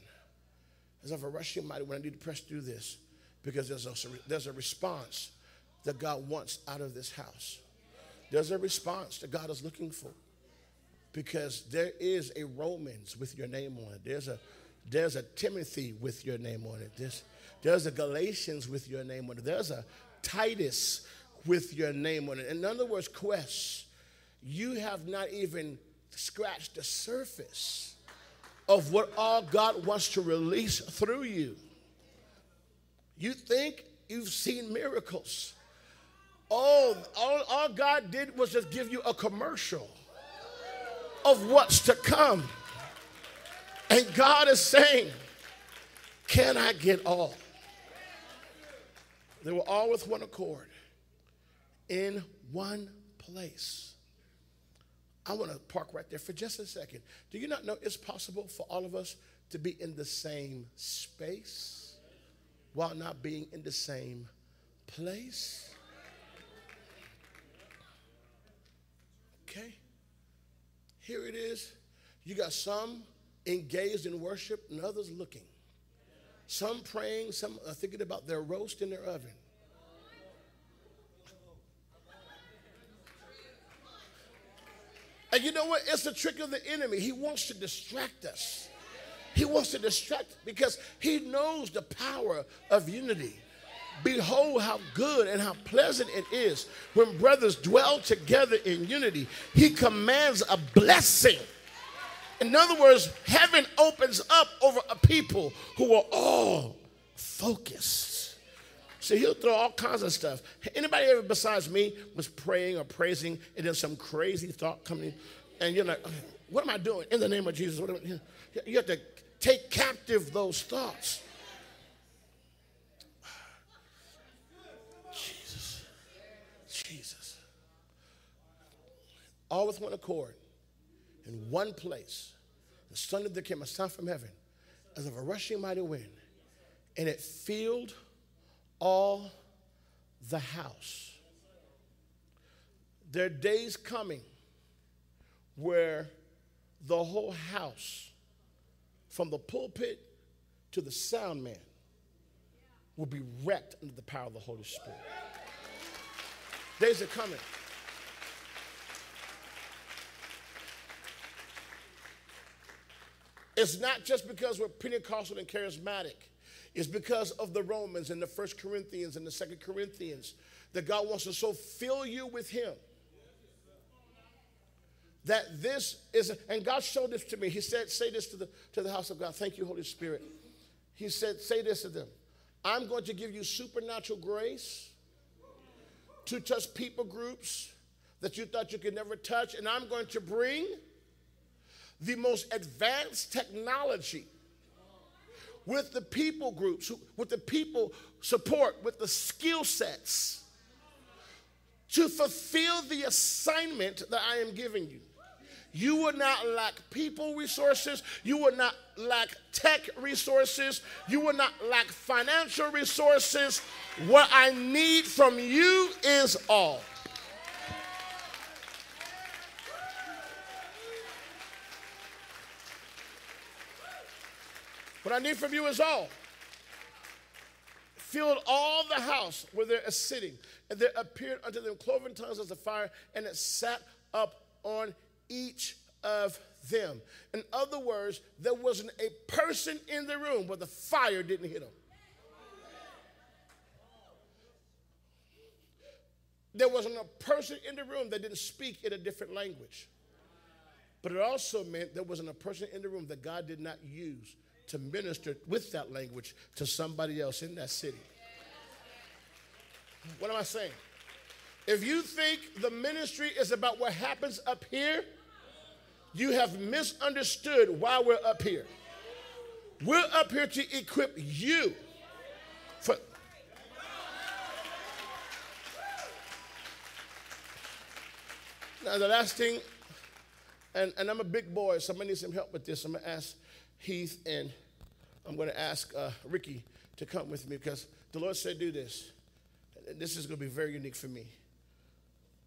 As of a rushing mighty when I need to press through this because there's a, there's a response that God wants out of this house. There's a response that God is looking for because there is a Romans with your name on it. There's a there's a Timothy with your name on it. There's there's a Galatians with your name on it. There's a Titus with your name on it. In other words, Quest, you have not even scratched the surface of what all God wants to release through you. You think you've seen miracles. Oh, all, all God did was just give you a commercial of what's to come. And God is saying, Can I get all? They were all with one accord in one place. I want to park right there for just a second. Do you not know it's possible for all of us to be in the same space while not being in the same place? Okay. Here it is. You got some engaged in worship and others looking. Some praying, some are thinking about their roast in their oven. And you know what? It's the trick of the enemy. He wants to distract us. He wants to distract because he knows the power of unity. Behold, how good and how pleasant it is when brothers dwell together in unity. He commands a blessing. In other words, heaven opens up over a people who are all focused. So he'll throw all kinds of stuff. Anybody ever besides me was praying or praising, and then some crazy thought coming, and you're like, "What am I doing in the name of Jesus?" You have to take captive those thoughts. Jesus. All with one accord, in one place. And suddenly there came a sound from heaven as of a rushing mighty wind, and it filled all the house. There are days coming where the whole house, from the pulpit to the sound man, will be wrecked under the power of the Holy Spirit. Days are coming. It's not just because we're Pentecostal and charismatic. It's because of the Romans and the First Corinthians and the Second Corinthians that God wants to so fill you with Him that this is, and God showed this to me. He said, Say this to the, to the house of God. Thank you, Holy Spirit. He said, Say this to them. I'm going to give you supernatural grace to touch people groups that you thought you could never touch, and I'm going to bring the most advanced technology with the people groups, with the people support, with the skill sets to fulfill the assignment that I am giving you. You will not lack people resources. You will not lack tech resources. You will not lack financial resources. What I need from you is all. What I need from you is all. Filled all the house where they are sitting, and there appeared unto them cloven tongues as a fire, and it sat up on each of them. In other words, there wasn't a person in the room where the fire didn't hit them. There wasn't a person in the room that didn't speak in a different language. But it also meant there wasn't a person in the room that God did not use to minister with that language to somebody else in that city. What am I saying? If you think the ministry is about what happens up here, you have misunderstood why we're up here. We're up here to equip you for. Now, the last thing, and, and I'm a big boy, so I'm gonna need some help with this. I'm gonna ask Heath and I'm gonna ask uh, Ricky to come with me because the Lord said, Do this. This is gonna be very unique for me.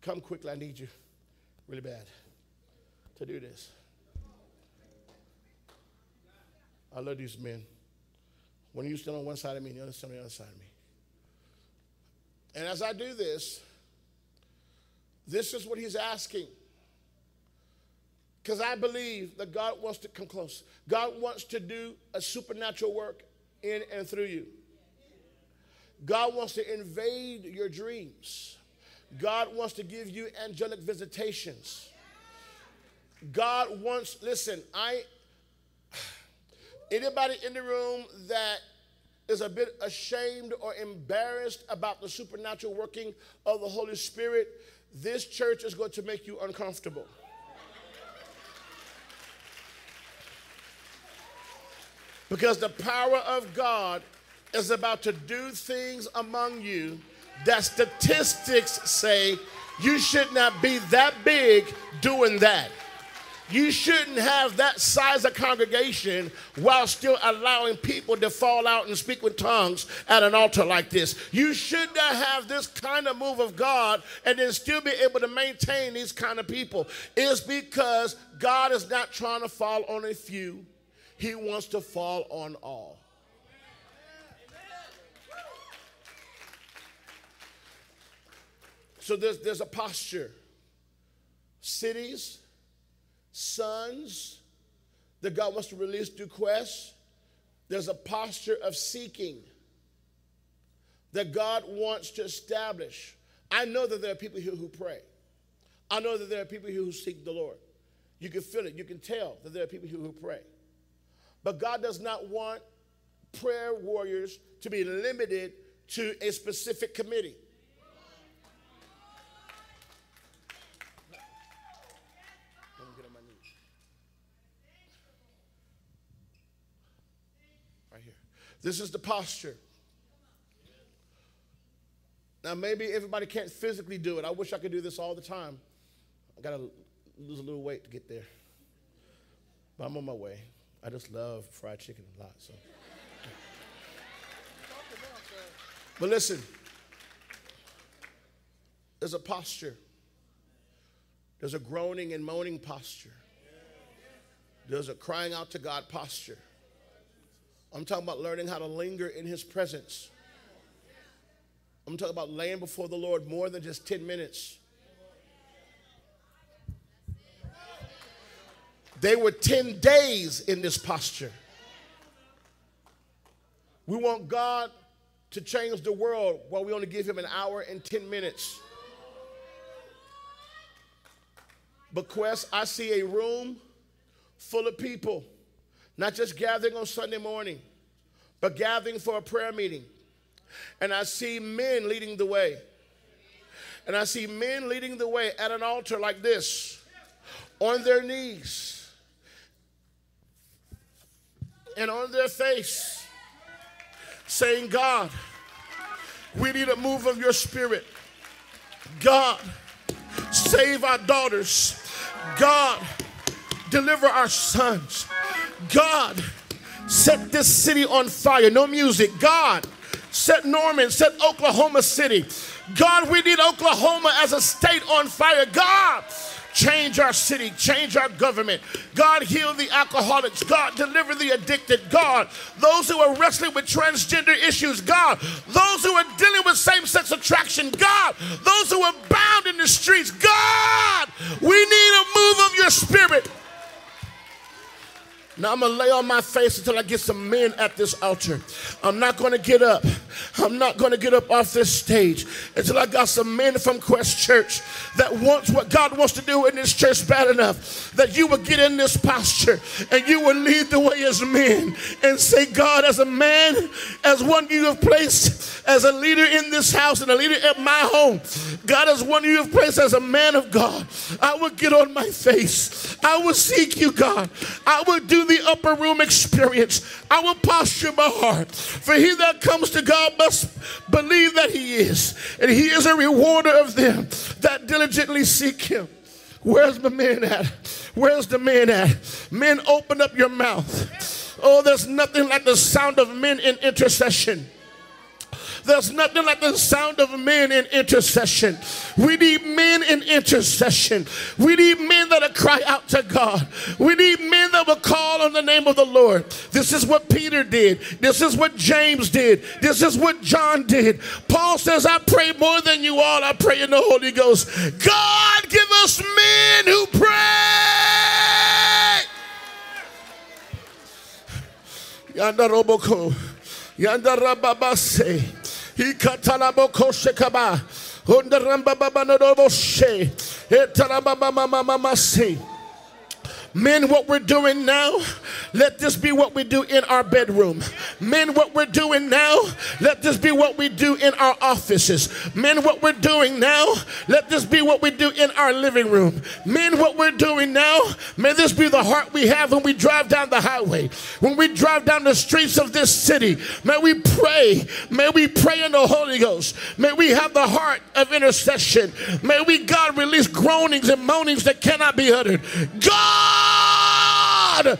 Come quickly, I need you really bad to do this. I love these men. When you stand on one side of me, and the other stand on the other side of me. And as I do this, this is what he's asking. Because I believe that God wants to come close. God wants to do a supernatural work in and through you. God wants to invade your dreams. God wants to give you angelic visitations. God wants, listen, I, anybody in the room that is a bit ashamed or embarrassed about the supernatural working of the Holy Spirit, this church is going to make you uncomfortable. Because the power of God is about to do things among you that statistics say you should not be that big doing that. You shouldn't have that size of congregation while still allowing people to fall out and speak with tongues at an altar like this. You should not have this kind of move of God and then still be able to maintain these kind of people. It's because God is not trying to fall on a few, He wants to fall on all. So there's, there's a posture. Cities, sons that God wants to release through quest. There's a posture of seeking that God wants to establish. I know that there are people here who pray. I know that there are people here who seek the Lord. You can feel it. You can tell that there are people here who pray. But God does not want prayer warriors to be limited to a specific committee. Right here. This is the posture. Now, maybe everybody can't physically do it. I wish I could do this all the time. I got to lose a little weight to get there. But I'm on my way. I just love fried chicken a lot. So. But listen, there's a posture, there's a groaning and moaning posture, there's a crying out to God posture. I'm talking about learning how to linger in His presence. I'm talking about laying before the Lord more than just 10 minutes. They were 10 days in this posture. We want God to change the world while we only give Him an hour and 10 minutes. But, Quest, I see a room full of people, not just gathering on Sunday morning, but gathering for a prayer meeting. And I see men leading the way. And I see men leading the way at an altar like this, on their knees and on their face, saying, God, we need a move of your spirit. God, save our daughters. God, deliver our sons. God, set this city on fire. No music. God, set Norman, set Oklahoma City. God, we need Oklahoma as a state on fire. God, Change our city, change our government. God, heal the alcoholics. God, deliver the addicted. God, those who are wrestling with transgender issues. God, those who are dealing with same sex attraction. God, those who are bound in the streets. God, we need a move of your spirit. Now I'm gonna lay on my face until I get some men at this altar. I'm not gonna get up. I'm not gonna get up off this stage until I got some men from Quest Church that wants what God wants to do in this church bad enough that you will get in this posture and you will lead the way as men and say, God, as a man, as one you have placed as a leader in this house and a leader at my home, God, as one you have placed as a man of God, I will get on my face. I will seek you, God. I will do the upper room experience. I will posture my heart. For he that comes to God must believe that he is, and he is a rewarder of them that diligently seek him. Where's the man at? Where's the man at? Men, open up your mouth. Oh, there's nothing like the sound of men in intercession. There's nothing like the sound of men in intercession. We need men in intercession. We need men that will cry out to God. We need men that will call on the name of the Lord. This is what Peter did. This is what James did. This is what John did. Paul says, I pray more than you all. I pray in the Holy Ghost. God, give us men who pray. Yanda roboko. Yanda rababase. Men, what we're doing now, let this be what we do in our bedroom. Men, what we're doing now, let this be what we do in our offices. Men, what we're doing now, let this be what we do in our living room. Men, what we're doing now, may this be the heart we have when we drive down the highway, when we drive down the streets of this city. May we pray. May we pray in the Holy Ghost. May we have the heart of intercession. May we, God, release groanings and moanings that cannot be uttered. God!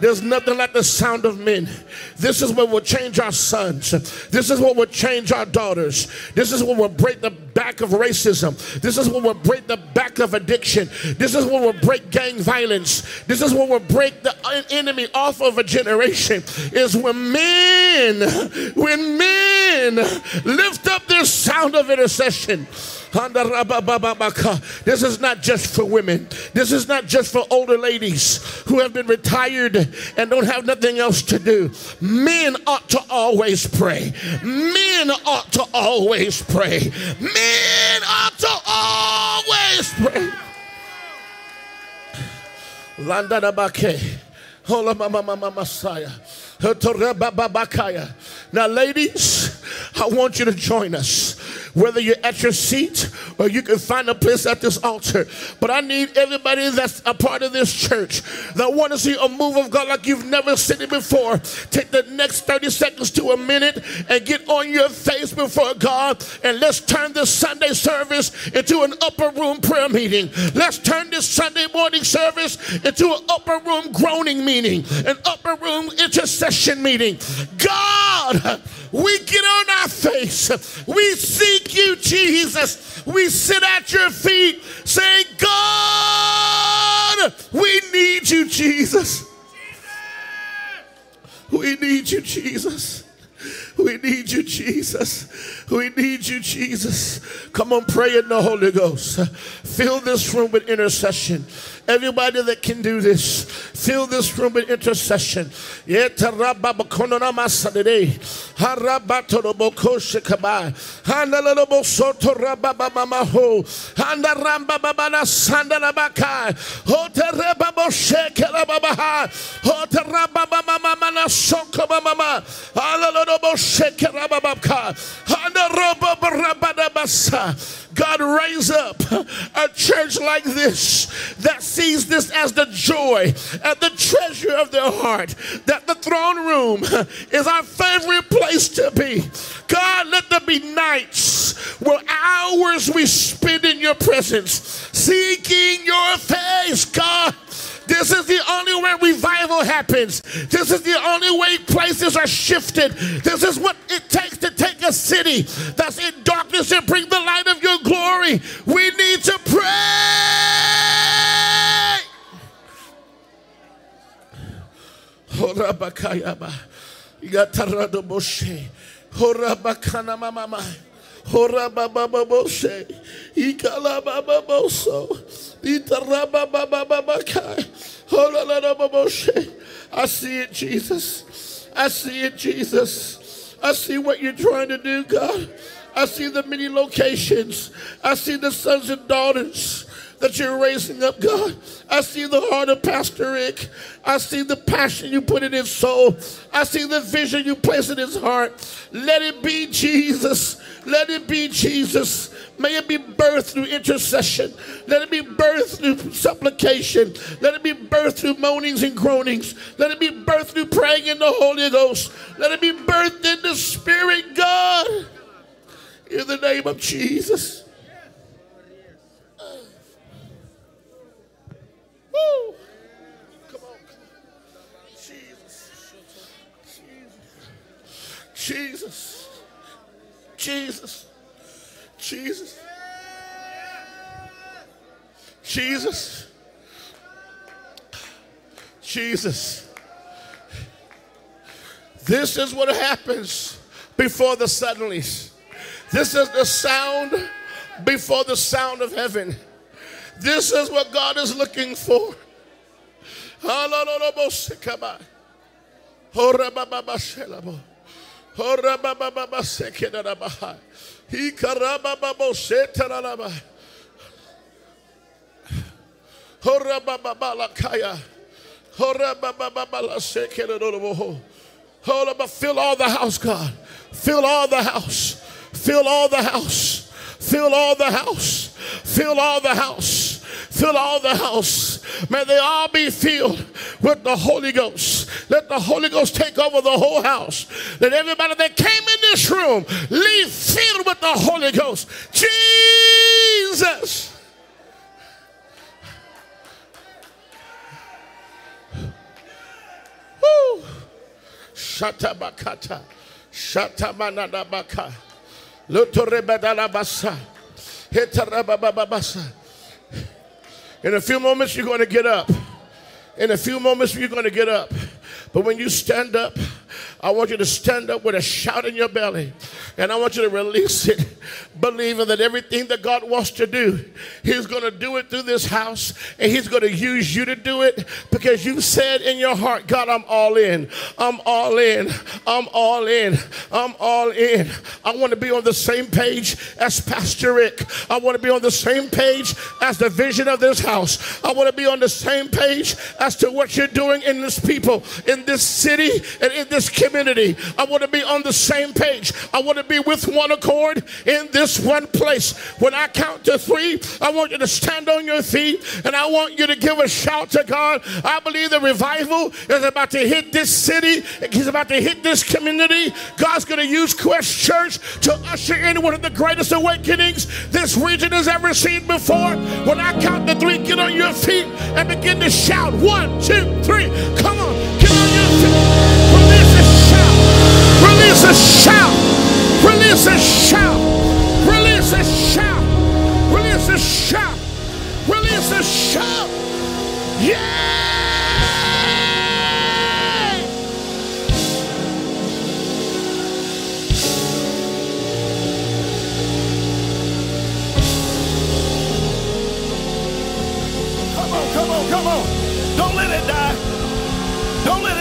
There's nothing like the sound of men. This is what will change our sons. This is what will change our daughters. This is what will break the back of racism. This is what will break the back of addiction. This is what will break gang violence. This is what will break the enemy off of a generation. Is when men, when men lift up their sound of intercession. This is not just for women. This is not just for older ladies who have been retired and don't have nothing else to do. Men ought to always pray. Men ought to always pray. Men ought to always pray. Hola mama mama. Now, ladies, I want you to join us. Whether you're at your seat or you can find a place at this altar. But I need everybody that's a part of this church that want to see a move of God like you've never seen it before. Take the next 30 seconds to a minute and get on your face before God and let's turn this Sunday service into an upper room prayer meeting. Let's turn this Sunday morning service into an upper room groaning meeting, an upper room intercession meeting. God, we get on our face. We seek you, Jesus. We sit at your feet saying, God, we need you, Jesus. We need you, Jesus. We need you, Jesus. We need you, Jesus. Come on, pray in the Holy Ghost. Fill this room with intercession. Everybody that can do this, fill this room with intercession. God raise up a church like this that sees this as the joy and the treasure of their heart. That the throne room is our favorite place to be. God, let there be nights where hours we spend in your presence, seeking your face, God. This is the only way revival happens. This is the only way places are shifted. This is what it takes to take a city that's in darkness and bring the light of your glory. We need to pray. Horabakayaba. Yatarado Moshe. Horabakana mama. Horabababoshe. Ikalabababoso. Itarababababakai. Holalababoshe. I see it, Jesus. I see it, Jesus. I see what you're trying to do, God. I see the many locations. I see the sons and daughters that you're raising up, God. I see the heart of Pastor Rick. I see the passion you put in his soul. I see the vision you place in his heart. Let it be Jesus. Let it be Jesus. May it be birthed through intercession. Let it be birthed through supplication. Let it be birthed through moanings and groanings. Let it be birthed through praying in the Holy Ghost. Let it be birthed in the Spirit, God. In the name of Jesus. Woo! Come on. Jesus. Jesus. Jesus. Jesus. Jesus. Jesus. This is what happens before the suddenlies. This is the sound before the sound of heaven. This is what God is looking for. Fill all the house, God. Fill all the house. Fill all the house. Fill all the house. Fill all the house. Fill all the house. May they all be filled with the Holy Ghost. Let the Holy Ghost take over the whole house. Let everybody that came in this room leave filled with the Holy Ghost. Jesus. Woo. Shatabakata. Shatamanadabaka. Lutorebadalabasa. Hitarabababasa. In a few moments, you're going to get up. In a few moments, you're going to get up. But when you stand up, I want you to stand up with a shout in your belly. And I want you to release it believing that everything that God wants to do, He's going to do it through this house and He's going to use you to do it because you said in your heart, God, I'm all in. I'm all in. I'm all in. I'm all in. I want to be on the same page as Pastor Rick. I want to be on the same page as the vision of this house. I want to be on the same page as to what you're doing in this people, in this city, and in this community. I want to be on the same page. I want to be with one accord in this one place. When I count to three, I want you to stand on your feet and I want you to give a shout to God. I believe the revival is about to hit this city, He's about to hit this community. God's going to use Quest Church to usher in one of the greatest awakenings this region has ever seen before. When I count to three, get on your feet and begin to shout. One, two, three. Come on, get on your feet. Release a shout. Release a shout. Release a shout. Release a shout. Release a shout. Yeah! Come on, come on, come on. Don't let it die. Don't let it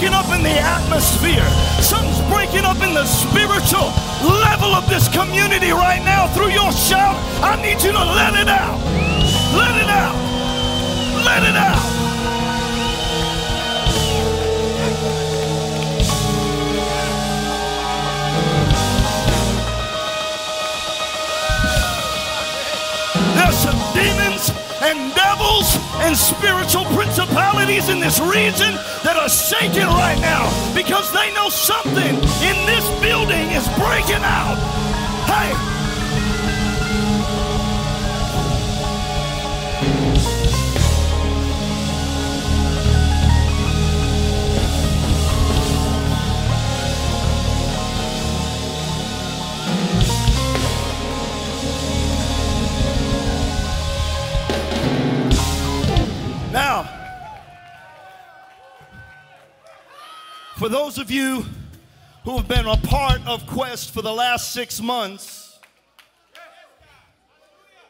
breaking up in the atmosphere. Something's breaking up in the spiritual level of this community right now through your shout. I need you to let it out. Let it out. Spiritual principalities in this region that are shaking right now because they know something in this building is breaking out. Hey, those of you who have been a part of Quest for the last six months,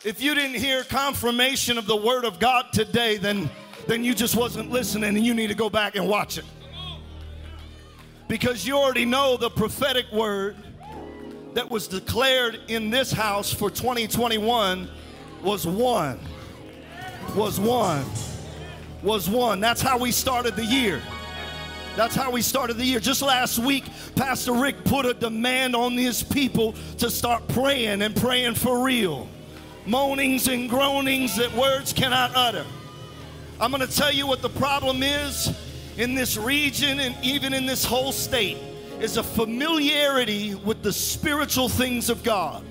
if you didn't hear confirmation of the Word of God today, then, then you just wasn't listening and you need to go back and watch it. Because you already know the prophetic word that was declared in this house for 2021 was one. Was one was one. That's how we started the year. That's how we started the year. Just last week, Pastor Rick put a demand on his people to start praying and praying for real. Moanings and groanings that words cannot utter. I'm going to tell you what the problem is in this region and even in this whole state is a familiarity with the spiritual things of God.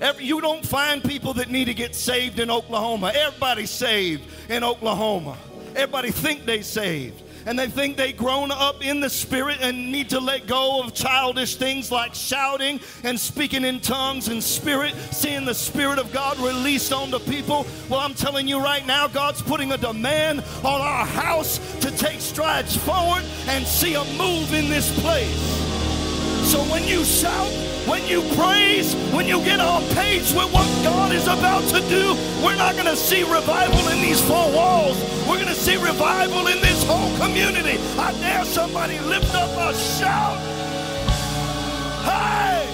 Every- You don't find people that need to get saved in Oklahoma. Everybody's saved in Oklahoma. Everybody think they saved. And they think they've grown up in the spirit and need to let go of childish things like shouting and speaking in tongues and spirit, seeing the spirit of God released on the people. Well, I'm telling you right now, God's putting a demand on our house to take strides forward and see a move in this place. So when you shout, when you praise, when you get on page with what God is about to do, we're not going to see revival in these four walls. We're going to see revival in this whole community. I dare somebody lift up a shout. Hey!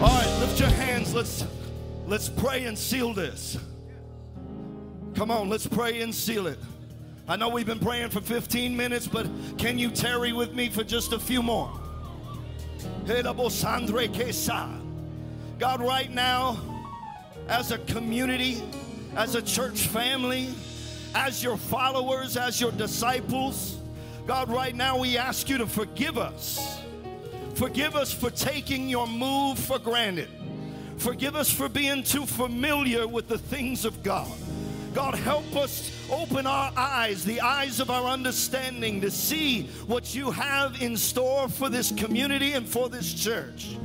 All right, lift your hands. Let's let's pray and seal this. Come on, let's pray and seal it. I know we've been praying for 15 minutes, but can you tarry with me for just a few more? God, right now, as a community, as a church family, as your followers, as your disciples, God, right now we ask you to forgive us. Forgive us for taking your move for granted. Forgive us for being too familiar with the things of God. God, help us open our eyes, the eyes of our understanding, to see what you have in store for this community and for this church.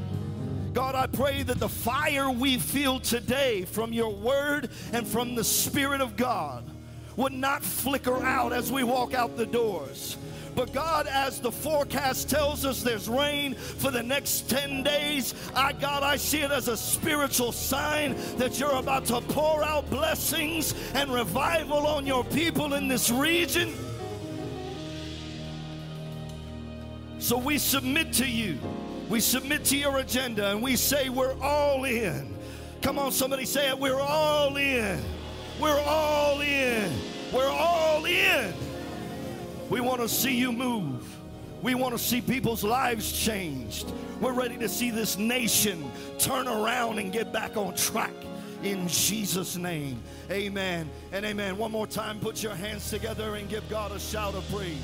God, I pray that the fire we feel today from your word and from the Spirit of God would not flicker out as we walk out the doors. But God, as the forecast tells us there's rain for the next 10 days, I God, I see it as a spiritual sign that you're about to pour out blessings and revival on your people in this region. So we submit to you. We submit to your agenda and we say we're all in. Come on, somebody say it. We're all in. We're all in. We're all in. We want to see you move. We want to see people's lives changed. We're ready to see this nation turn around and get back on track. In Jesus' name, amen and amen. One more time, put your hands together and give God a shout of praise.